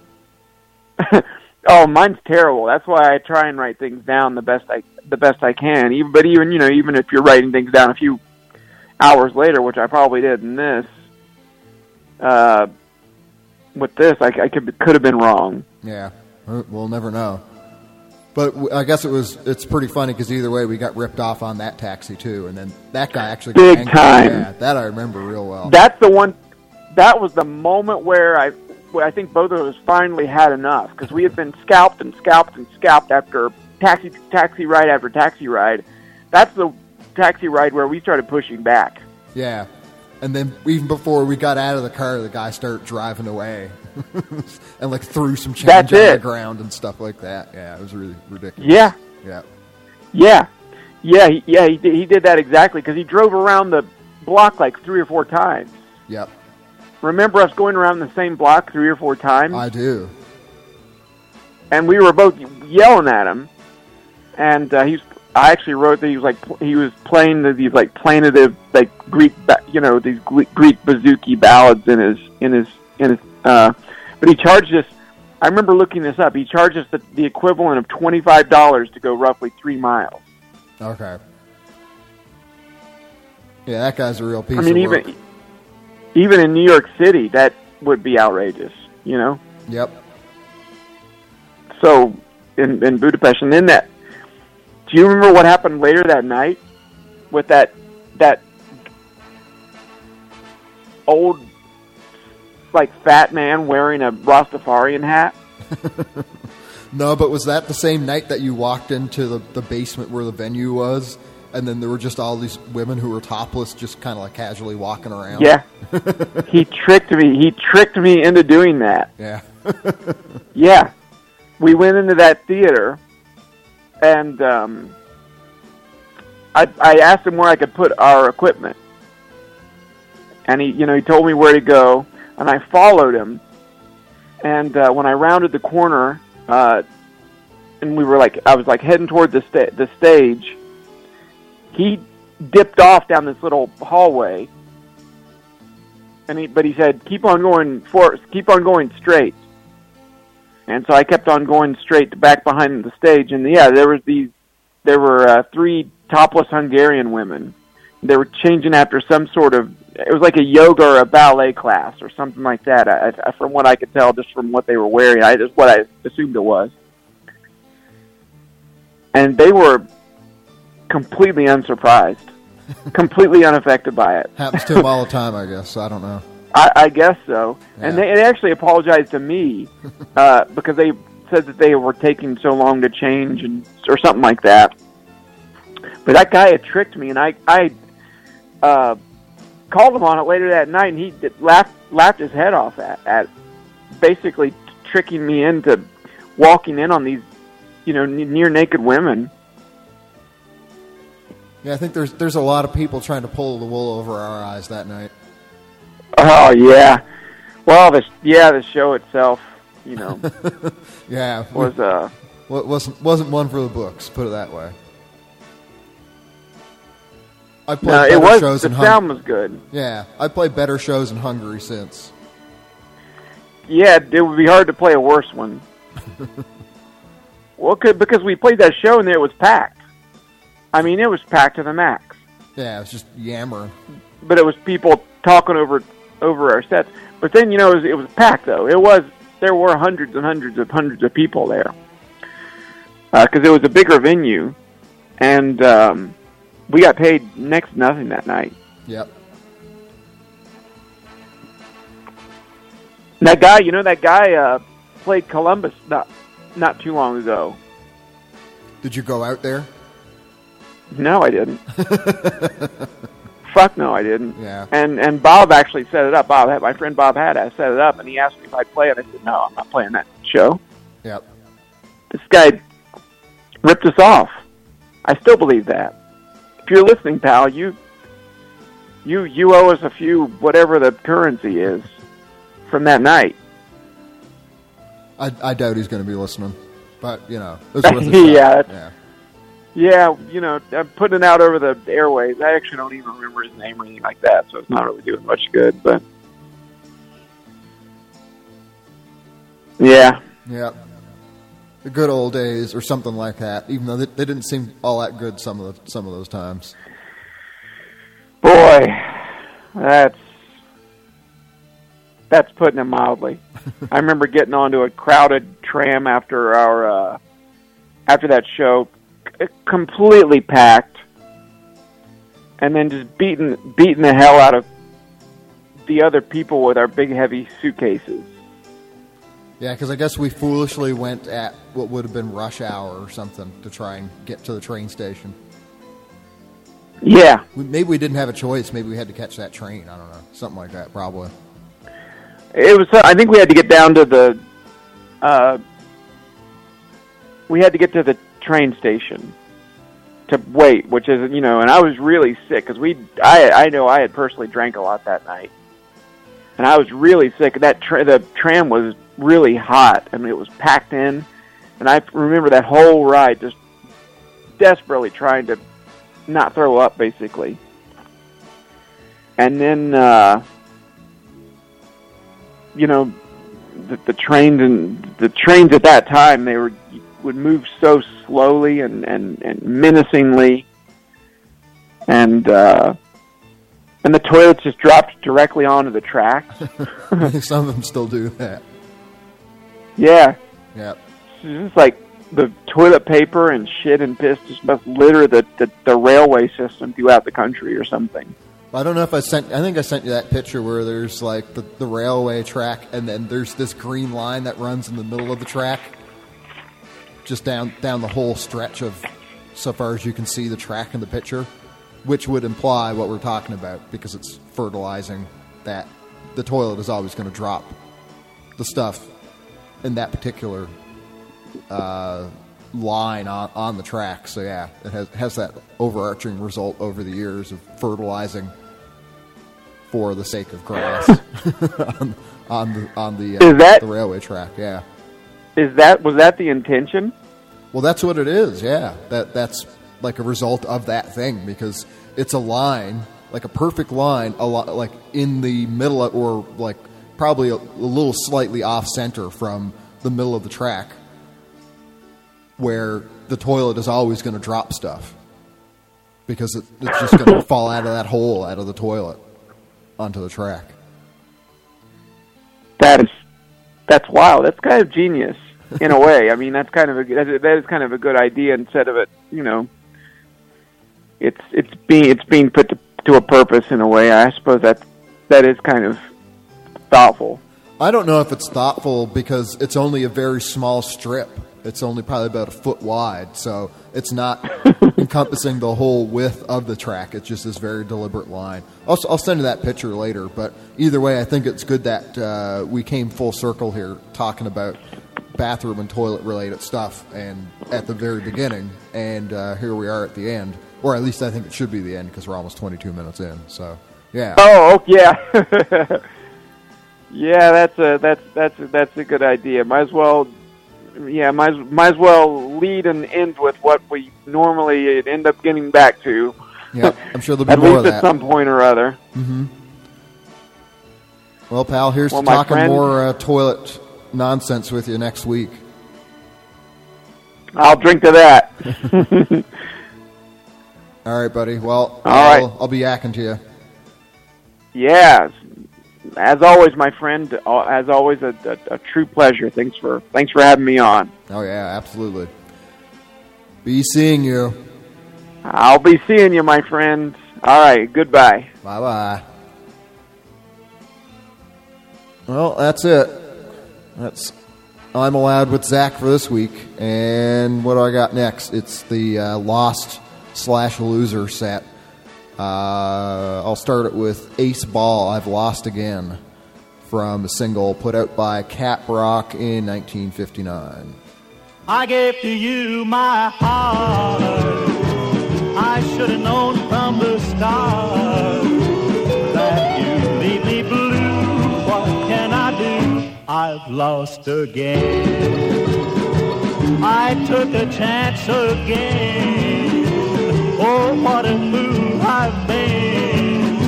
*laughs* Oh, mine's terrible. That's why I try and write things down the best I the best I can. Even but even you know even if you're writing things down a few hours later, which I probably did in this, uh, with this I, I could could have been wrong. Yeah, we'll never know. But I guess it was. It's pretty funny because either way, we got ripped off on that taxi too, and then that guy actually Big time. Yeah, that I remember real well. That's the one. That was the moment where I, where I think both of us finally had enough because we had been scalped and scalped and scalped after taxi taxi ride after taxi ride. That's the taxi ride where we started pushing back. yeah, and then even before we got out of the car, the guy started driving away, *laughs* and like threw some change That's on the ground and stuff like that. Yeah, it was really ridiculous. Yeah, yeah, yeah, yeah, he, yeah. He did, he did that exactly because he drove around the block like three or four times. yep. Remember us going around the same block three or four times? I do. and we were both yelling at him. And uh, he's, I actually wrote that he was like he was playing these like plaintive like Greek, you know, these Greek bouzouki ballads in his in his in his. Uh, but he charged us. I remember looking this up. He charged us the, the equivalent of twenty five dollars to go roughly three miles. Okay. Yeah, that guy's a real piece I mean, of work. even even in New York City, that would be outrageous. You know. Yep. So in in Budapest, and then that. Do you remember what happened later that night with that that old like fat man wearing a Rastafarian hat? *laughs* No, but was that the same night that you walked into the, the basement where the venue was, and then there were just all these women who were topless, just kind of like casually walking around? Yeah. *laughs* he tricked me. He tricked me into doing that. Yeah. *laughs* Yeah. We went into that theater and um I I asked him where I could put our equipment. And he you know, he told me where to go and I followed him. And uh when I rounded the corner, uh and we were like I was like heading toward the sta- the stage, he dipped off down this little hallway. And he but he said, "Keep on going for keep on going straight." And so I kept on going straight back behind the stage, and yeah, there was these, there were uh, three topless Hungarian women. They were changing after some sort of, it was like a yoga or a ballet class or something like that. I, I, from what I could tell, just from what they were wearing, I just what I assumed it was. And they were completely unsurprised, *laughs* completely unaffected by it. Happens to them all the *laughs* time, I guess. I don't know. I, I guess so. And they, they actually apologized to me *laughs* uh, because they said that they were taking so long to change and or something like that. But that guy had tricked me, and I I uh, called him on it later that night, and he did, laughed laughed his head off at, at basically tricking me into walking in on these you know near naked women. Yeah, I think there's there's a lot of people trying to pull the wool over our eyes that night. Oh yeah. Well, the yeah the show itself, you know, *laughs* Yeah, was uh wa- wasn't wasn't one for the books. Put it that way. I played no, it better was shows the in sound Hungary. was good. Yeah, I played better shows in Hungary since. Yeah, it would be hard to play a worse one. *laughs* well, could, because we played that show and it was packed. I mean, it was packed to the max. Yeah, it was just yammering. But it was people talking over over our sets. But then you know it was, it was packed though. It was there were hundreds and hundreds of hundreds of people there because it was a bigger venue, and um, we got paid next to nothing that night. Yep. That guy, you know, that guy uh, played Columbus not not too long ago. Did you go out there? No, I didn't. *laughs* Fuck no, I didn't. Yeah. And and Bob actually set it up. Bob, had, my friend Bob had set it up, and he asked me if I'd play it. I said, no, I'm not playing that show. Yep. This guy ripped us off. I still believe that. If you're listening, pal, you you you owe us a few whatever the currency is from that night. I, I doubt he's going to be listening, but you know, it's worth a *laughs* yeah, yeah. yeah, you know, I'm putting it out over the airways. I actually don't even remember his name or anything like that, so it's not really doing much good. But yeah, Yeah. The good old days, or something like that. Even though they, they didn't seem all that good some of the, some of those times. boy, that's that's putting it mildly. *laughs* I remember getting onto a crowded tram after our uh, after that show, c- completely packed, and then just beating beating the hell out of the other people with our big heavy suitcases. Yeah, because I guess we foolishly went at what would have been rush hour or something to try and get to the train station. Yeah, We, maybe we didn't have a choice. Maybe we had to catch that train. I don't know, something like that, probably. it was. I think we had to get down to the. Uh, we had to get to the train station to wait, which is you know, and I was really sick because we. I I know I had personally drank a lot that night, and I was really sick. That tra- the tram was really hot, I mean, it was packed in, and I remember that whole ride just desperately trying to not throw up, basically. And then. uh you know, the, the trains and the trains at that time they were would move so slowly and and, and menacingly, and uh, and the toilets just dropped directly onto the tracks. *laughs* some of them still do that. yeah, Yeah. It's like the toilet paper and shit and piss just must litter the, the the railway system throughout the country or something. I don't know if I sent. I think I sent you that picture where there's like the, the railway track, and then there's this green line that runs in the middle of the track, just down down the whole stretch of, so far as you can see the track in the picture, which would imply what we're talking about because it's fertilizing that the toilet is always going to drop the stuff in that particular uh, line on, on the track. So yeah, it has has that overarching result over the years of fertilizing for the sake of grass *laughs* *laughs* on, on the on the, uh, that- the railway track. Yeah. Is that was that the intention? Well, that's what it is. Yeah, that that's like a result of that thing because it's a line, like a perfect line, a lot like in the middle of, or like probably a, a little slightly off center from the middle of the track, where the toilet is always going to drop stuff because it, it's just going *laughs* to fall out of that hole out of the toilet onto the track. That is that's wild. That's kind of genius in a *laughs* way. I mean, that's kind of a that that is kind of a good idea. Instead of it, you know, it's it's being it's being put to, to a purpose in a way. I suppose that that is kind of thoughtful. I don't know if it's thoughtful because it's only a very small strip. It's only probably about a foot wide, so it's not *laughs* encompassing the whole width of the track. It's just this very deliberate line. I'll, I'll send you that picture later, but either way, I think it's good that uh, we came full circle here talking about bathroom and toilet related stuff, and at the very beginning, and uh, here we are at the end, or at least I think it should be the end because we're almost 22 minutes in. So, yeah. Oh, oh, yeah, *laughs* yeah. That's a that's that's that's a good idea. Might as well, yeah. Might as- might as well lead and end with what we normally end up getting back to. Yeah, *laughs* I'm sure there'll be at more least at that. some point or other. hmm Well, pal, here's Well, to talking friend- more uh, toilet nonsense with you next week. I'll drink to that. *laughs* *laughs* All right, buddy. Well, All I'll, right. I'll be yakking to you. Yeah, as always, my friend. uh, As always, a, a, a true pleasure. Thanks for thanks for having me on. Oh yeah, absolutely. Be seeing you. I'll be seeing you, my friend. All right, goodbye. Bye bye. Well, that's it. That's I'm allowed with Zach for this week. And what do I got next? It's the uh, Lost slash Loser set. Uh, I'll start it with Ace Ball. I've lost again from a single put out by Cat Rock in 1959. I gave to you my heart. I should have known from the start that you leave me blue. What can I do? I've lost again. I took a chance again. Oh, what a fool I've been.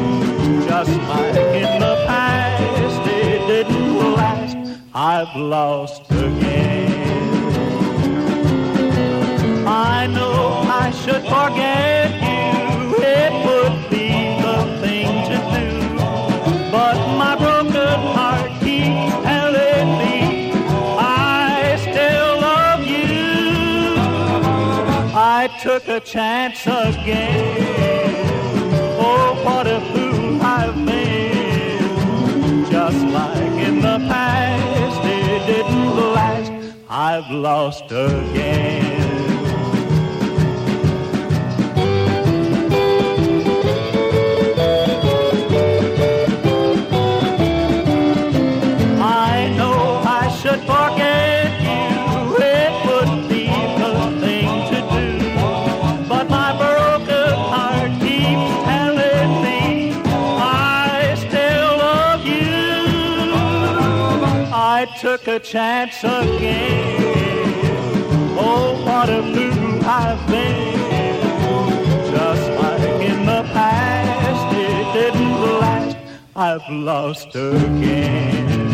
Just like in the past, it didn't last. I've lost again. I know I should forget took a chance again. Oh, what a fool I've been. Just like in the past, it didn't last. I've lost again. Chance again. Oh, what a fool I've been. Just like in the past, it didn't last. I've lost again.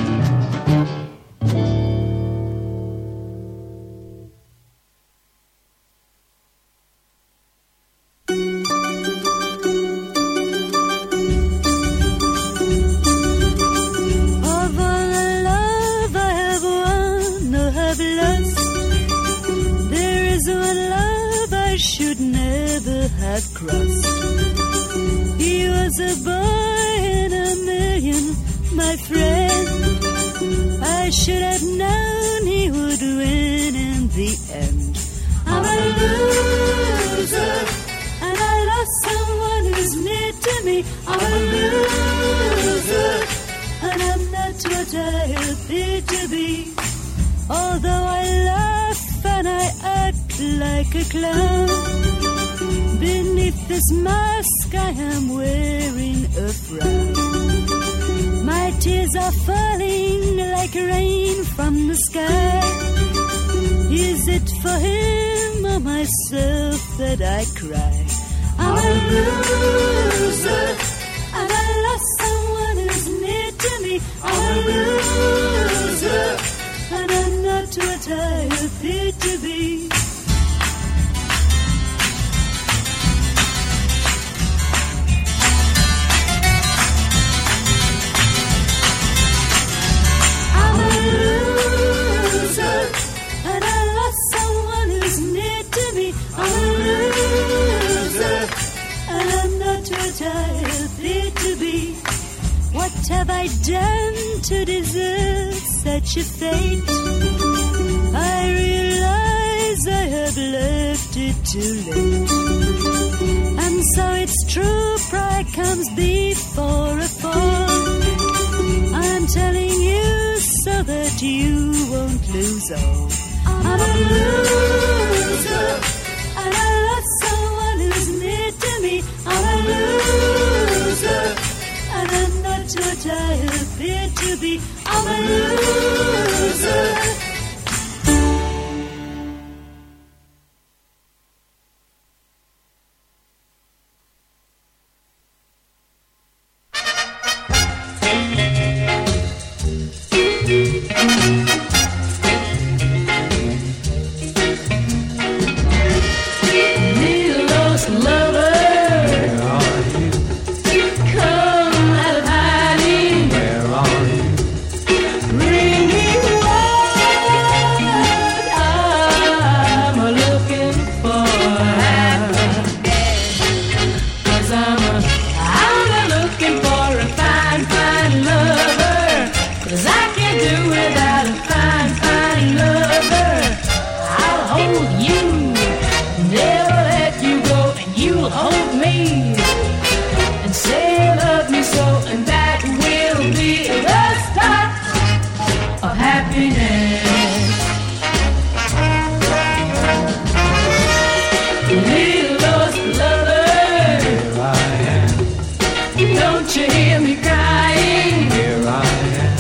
Don't you hear me crying? Here I am.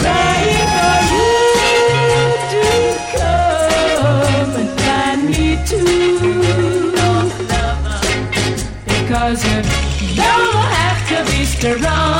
Crying for you to come and find me too. Because you don't have to be strong.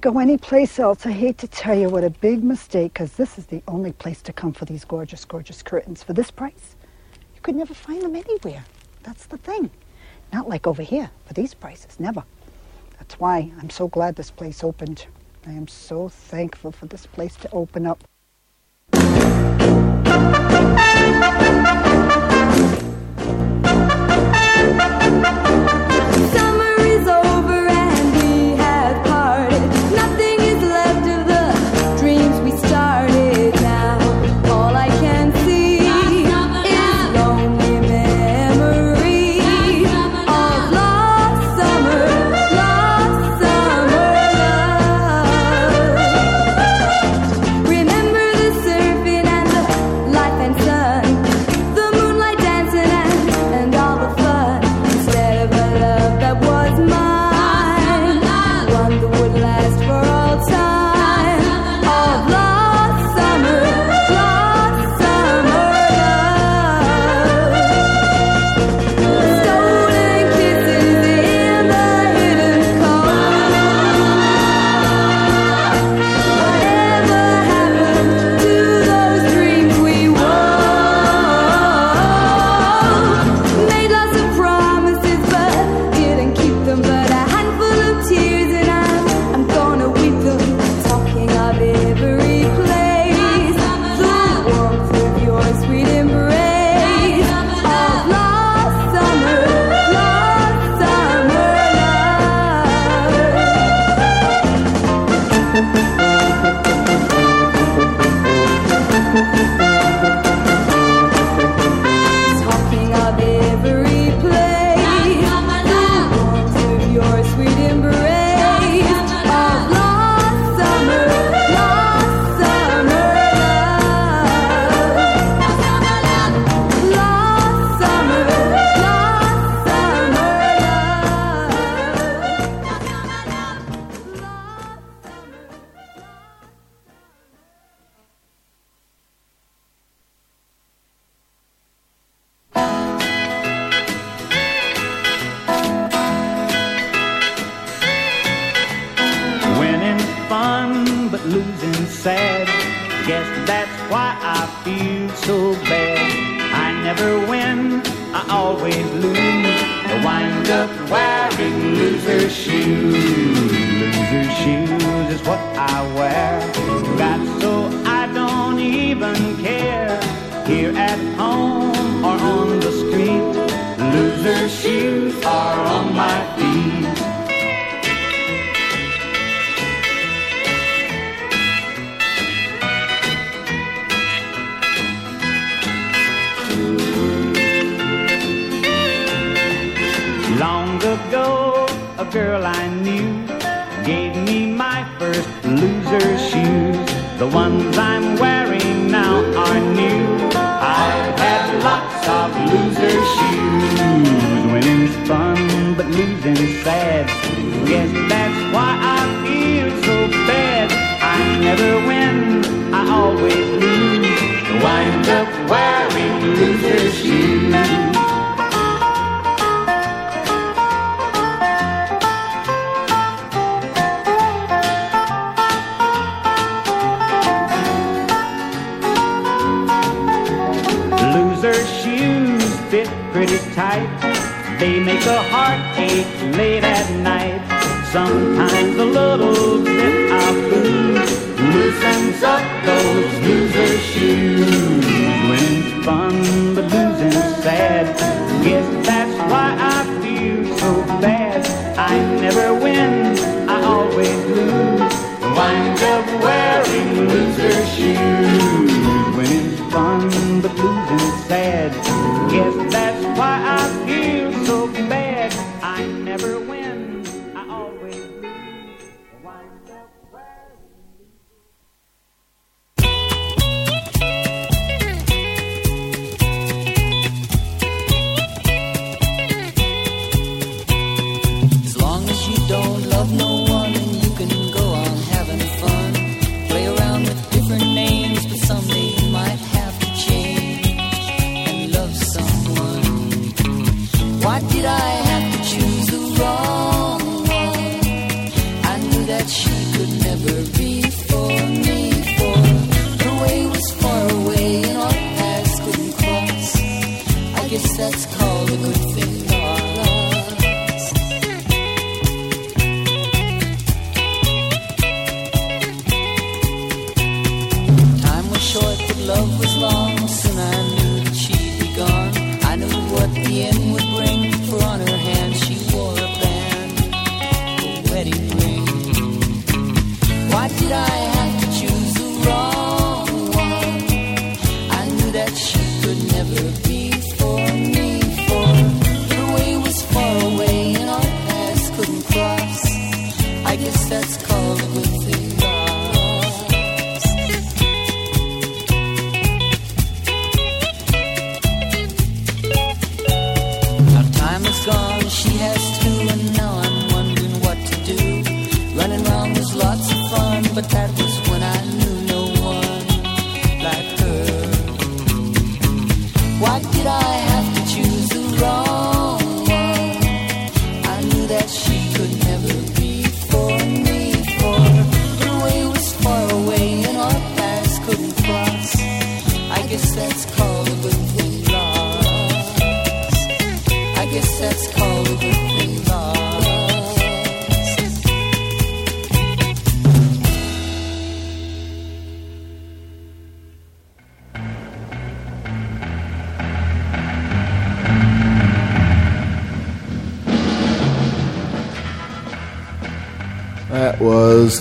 go anyplace else, I hate to tell you what a big mistake, because this is the only place to come for these gorgeous, gorgeous curtains. For this price, you could never find them anywhere. That's the thing. Not like over here for these prices, never. That's why I'm so glad this place opened. I am so thankful for this place to open up.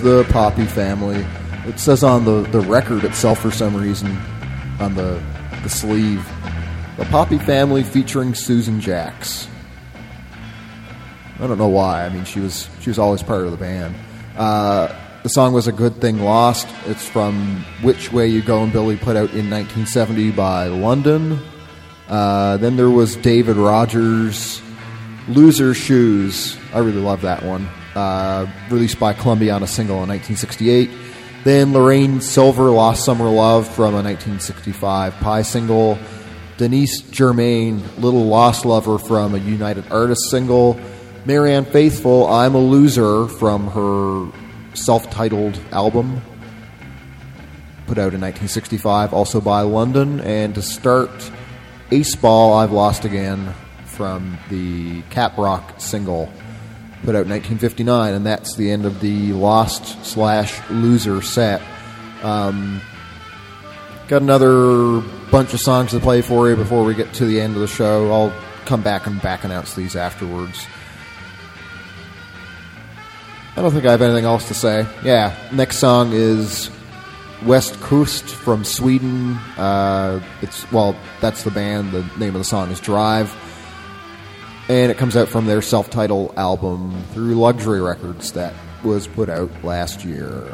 the Poppy family. It says on the, the record itself for some reason, on the, the sleeve, the Poppy family featuring Susan Jacks. I don't know why. I mean, she was she was always part of the band. Uh, the song was a good thing lost. It's from Which Way You Goin' Billy, put out in 1970 by London. Uh, then there was David Rogers, Loser Shoes. I really love that one. Uh, released by Columbia on a single in 1968. Then Lorraine Silver, Lost Summer Love from a 1965 Pye single. Denise Germain, Little Lost Lover from a United Artists single. Marianne Faithfull, I'm a Loser from her self titled album, put out in 1965, also by London. And to start, Ace Ball, I've Lost Again from the Cap Rock single put out in 1959. And that's the end of the Lost slash Loser set. Um, got another bunch of songs to play for you before we get to the end of the show. I'll come back and back announce these afterwards. I don't think I have anything else to say. Yeah, next song is West Coast from Sweden. Uh, it's well, that's the band. The name of the song is Drive, and it comes out from their self-titled album through Luxury Records that was put out last year.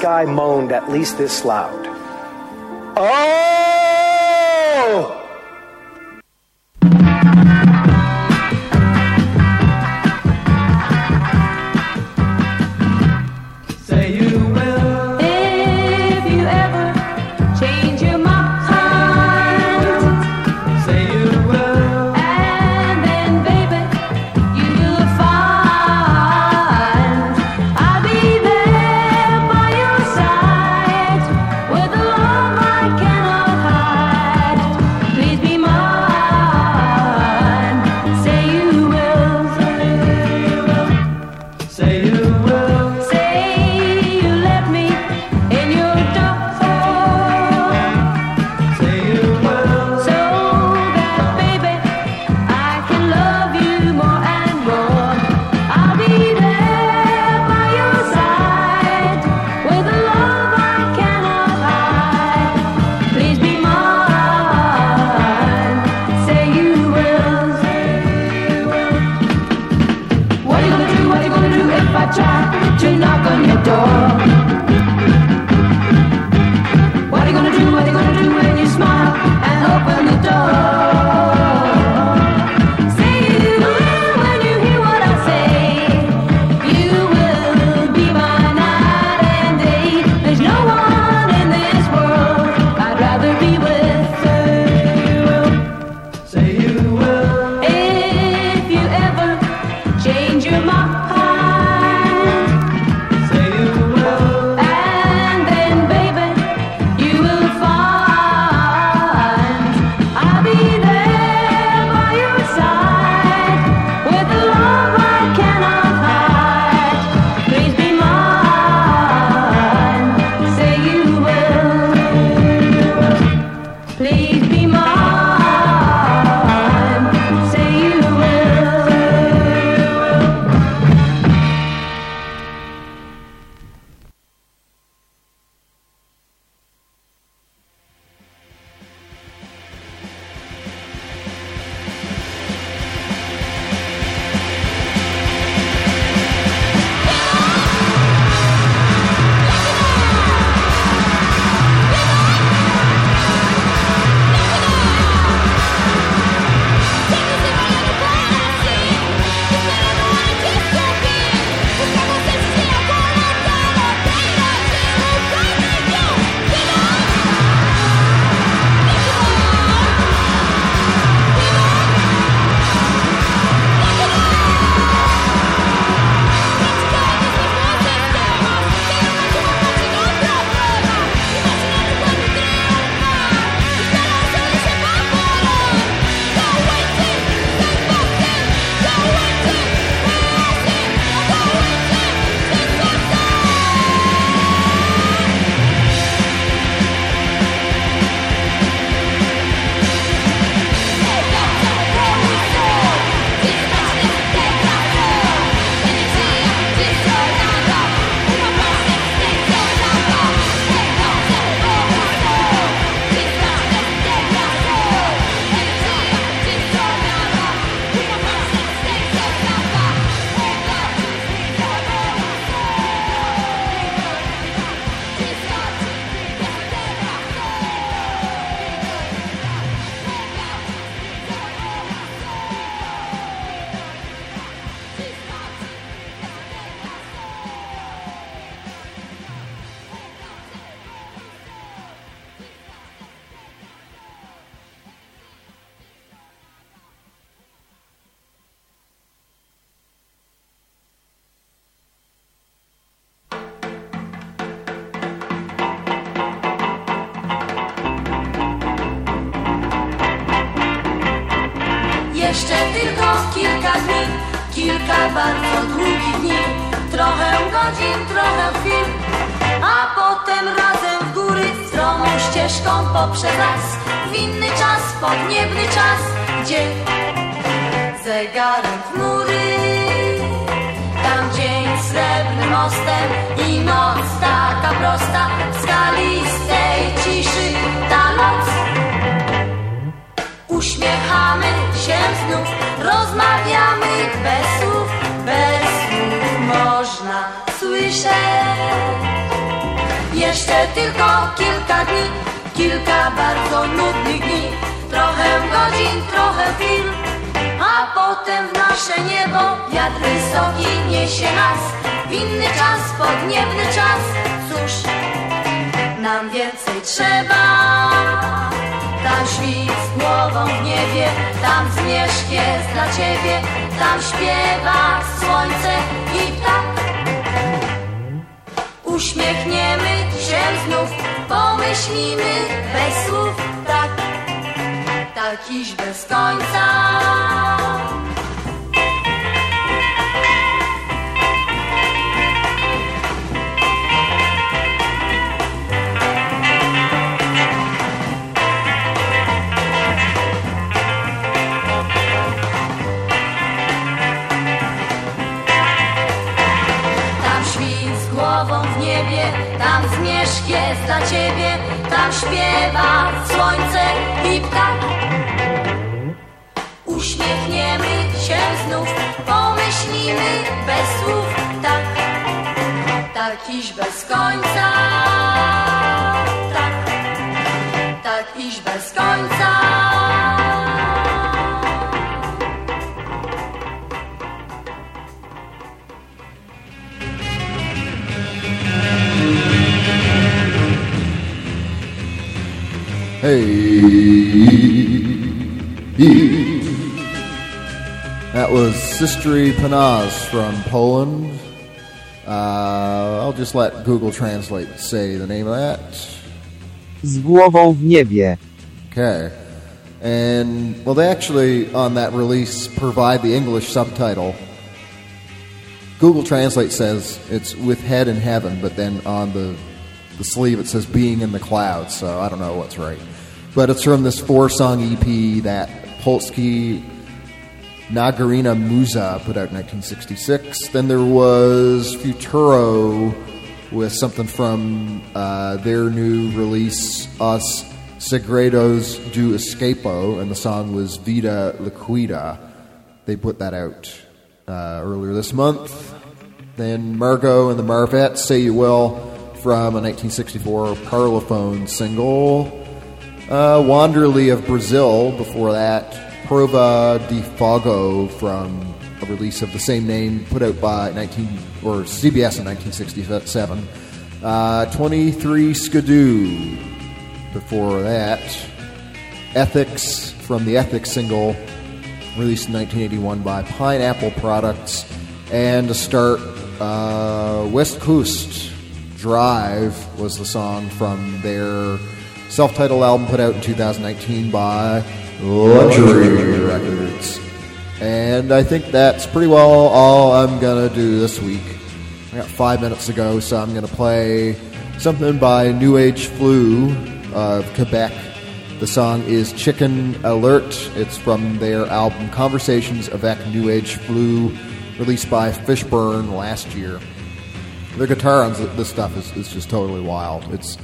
Guy moaned at least this loud. Oh! Google Translate say the name of that. Z głową w niebie. Okay. And, well, they actually, on that release, provide the English subtitle. Google Translate says it's with head in heaven, but then on the, the sleeve it says being in the clouds, so I don't know what's right. But it's from this four song EP that Polskie Nagrania Muza put out in 1966. Then there was Futuro with something from uh, their new release, Us Segredos do Escapo, and the song was Vida Liquida. They put that out uh, earlier this month. Then Margot and the Marvettes, Say You Will, from a 1964 Parlophone single. Uh, Wanderléa of Brazil, before that. Prova de Fogo from a release of the same name put out by 19 or CBS in 1967. Uh, 23 Skidoo before that. Ethics from the Ethics single released in 1981 by Pineapple Products. And to start, uh, West Coast Drive was the song from their self titled album put out in 2019 by Luxury Records. And I think that's pretty well all I'm going to do this week. I got five minutes to go, so I'm going to play something by New Age Flu of Quebec. The song is Chicken Alert. It's from their album Conversations avec New Age Flu, released by Fishburne last year. The guitar on this stuff is, is just totally wild. It's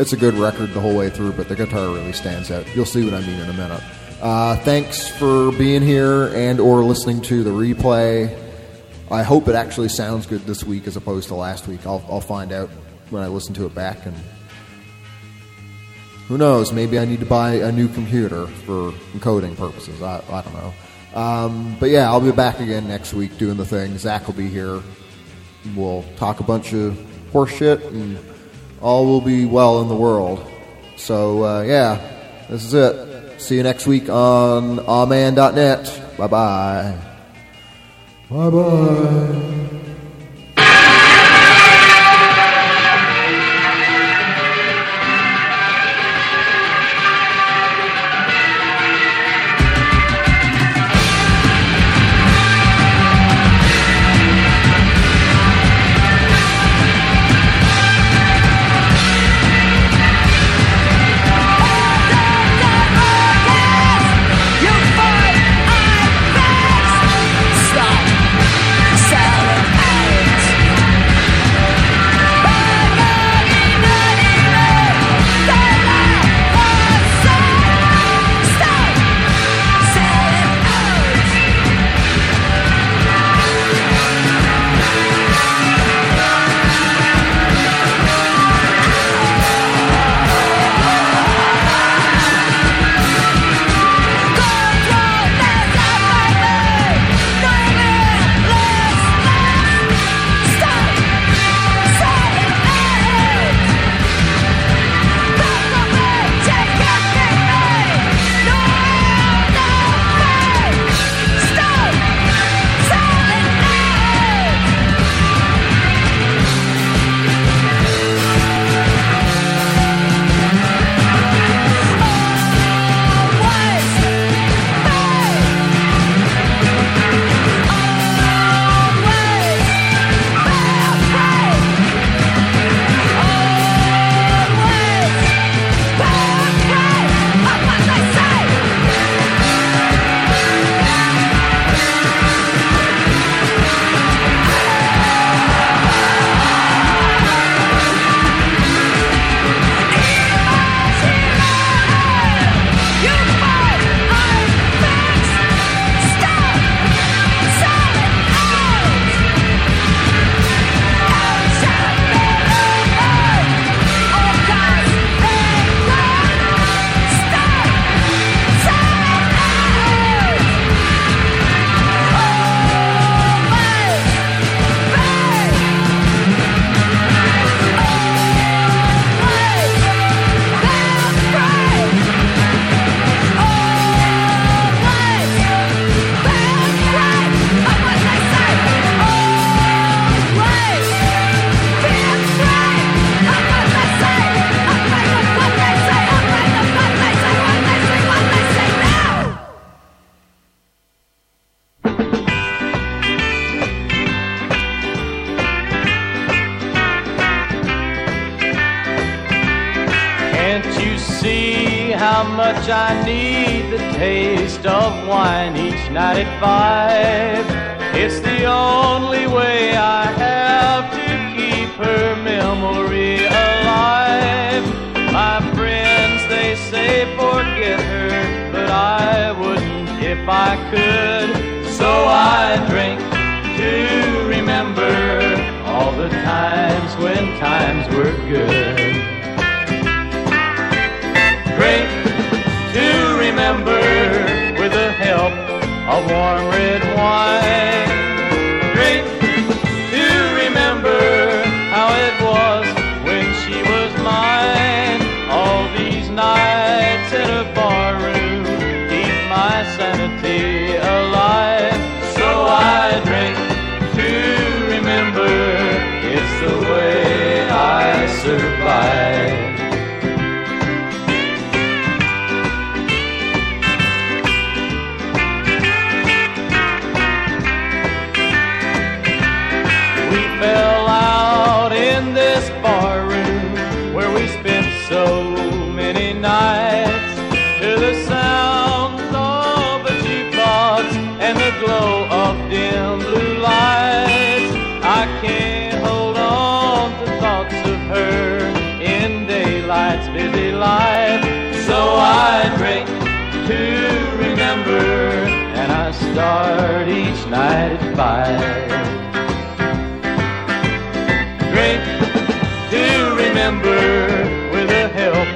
it's a good record the whole way through, but the guitar really stands out. You'll see what I mean in a minute. Uh, thanks for being here and or listening to the replay. I hope it actually sounds good this week as opposed to last week. I'll, I'll find out when I listen to it back. And who knows? Maybe I need to buy a new computer for encoding purposes. I, I don't know. Um, but yeah, I'll be back again next week doing the thing. Zach will be here. We'll talk a bunch of horse shit and all will be well in the world. So, uh, yeah, this is it. See you next week on awman.net. Bye bye. Bye bye. Start each night at five drink to remember with the help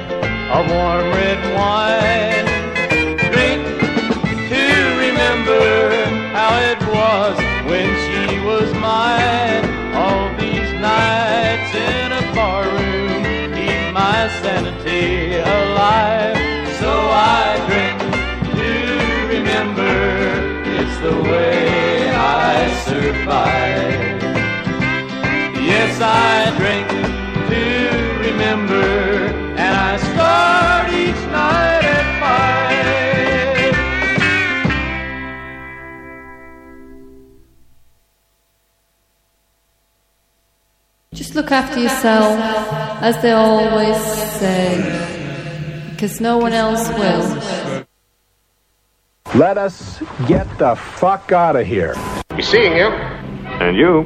of warm red wine. Drink to remember how it was when she was mine. All these nights in a barroom keep my sanity alive. So I the way I survive. Yes, I drink to remember, and I start each night at five. Just look after yourself, as they always say, because no one else will. Let us get the fuck out of here. Be seeing you. And you?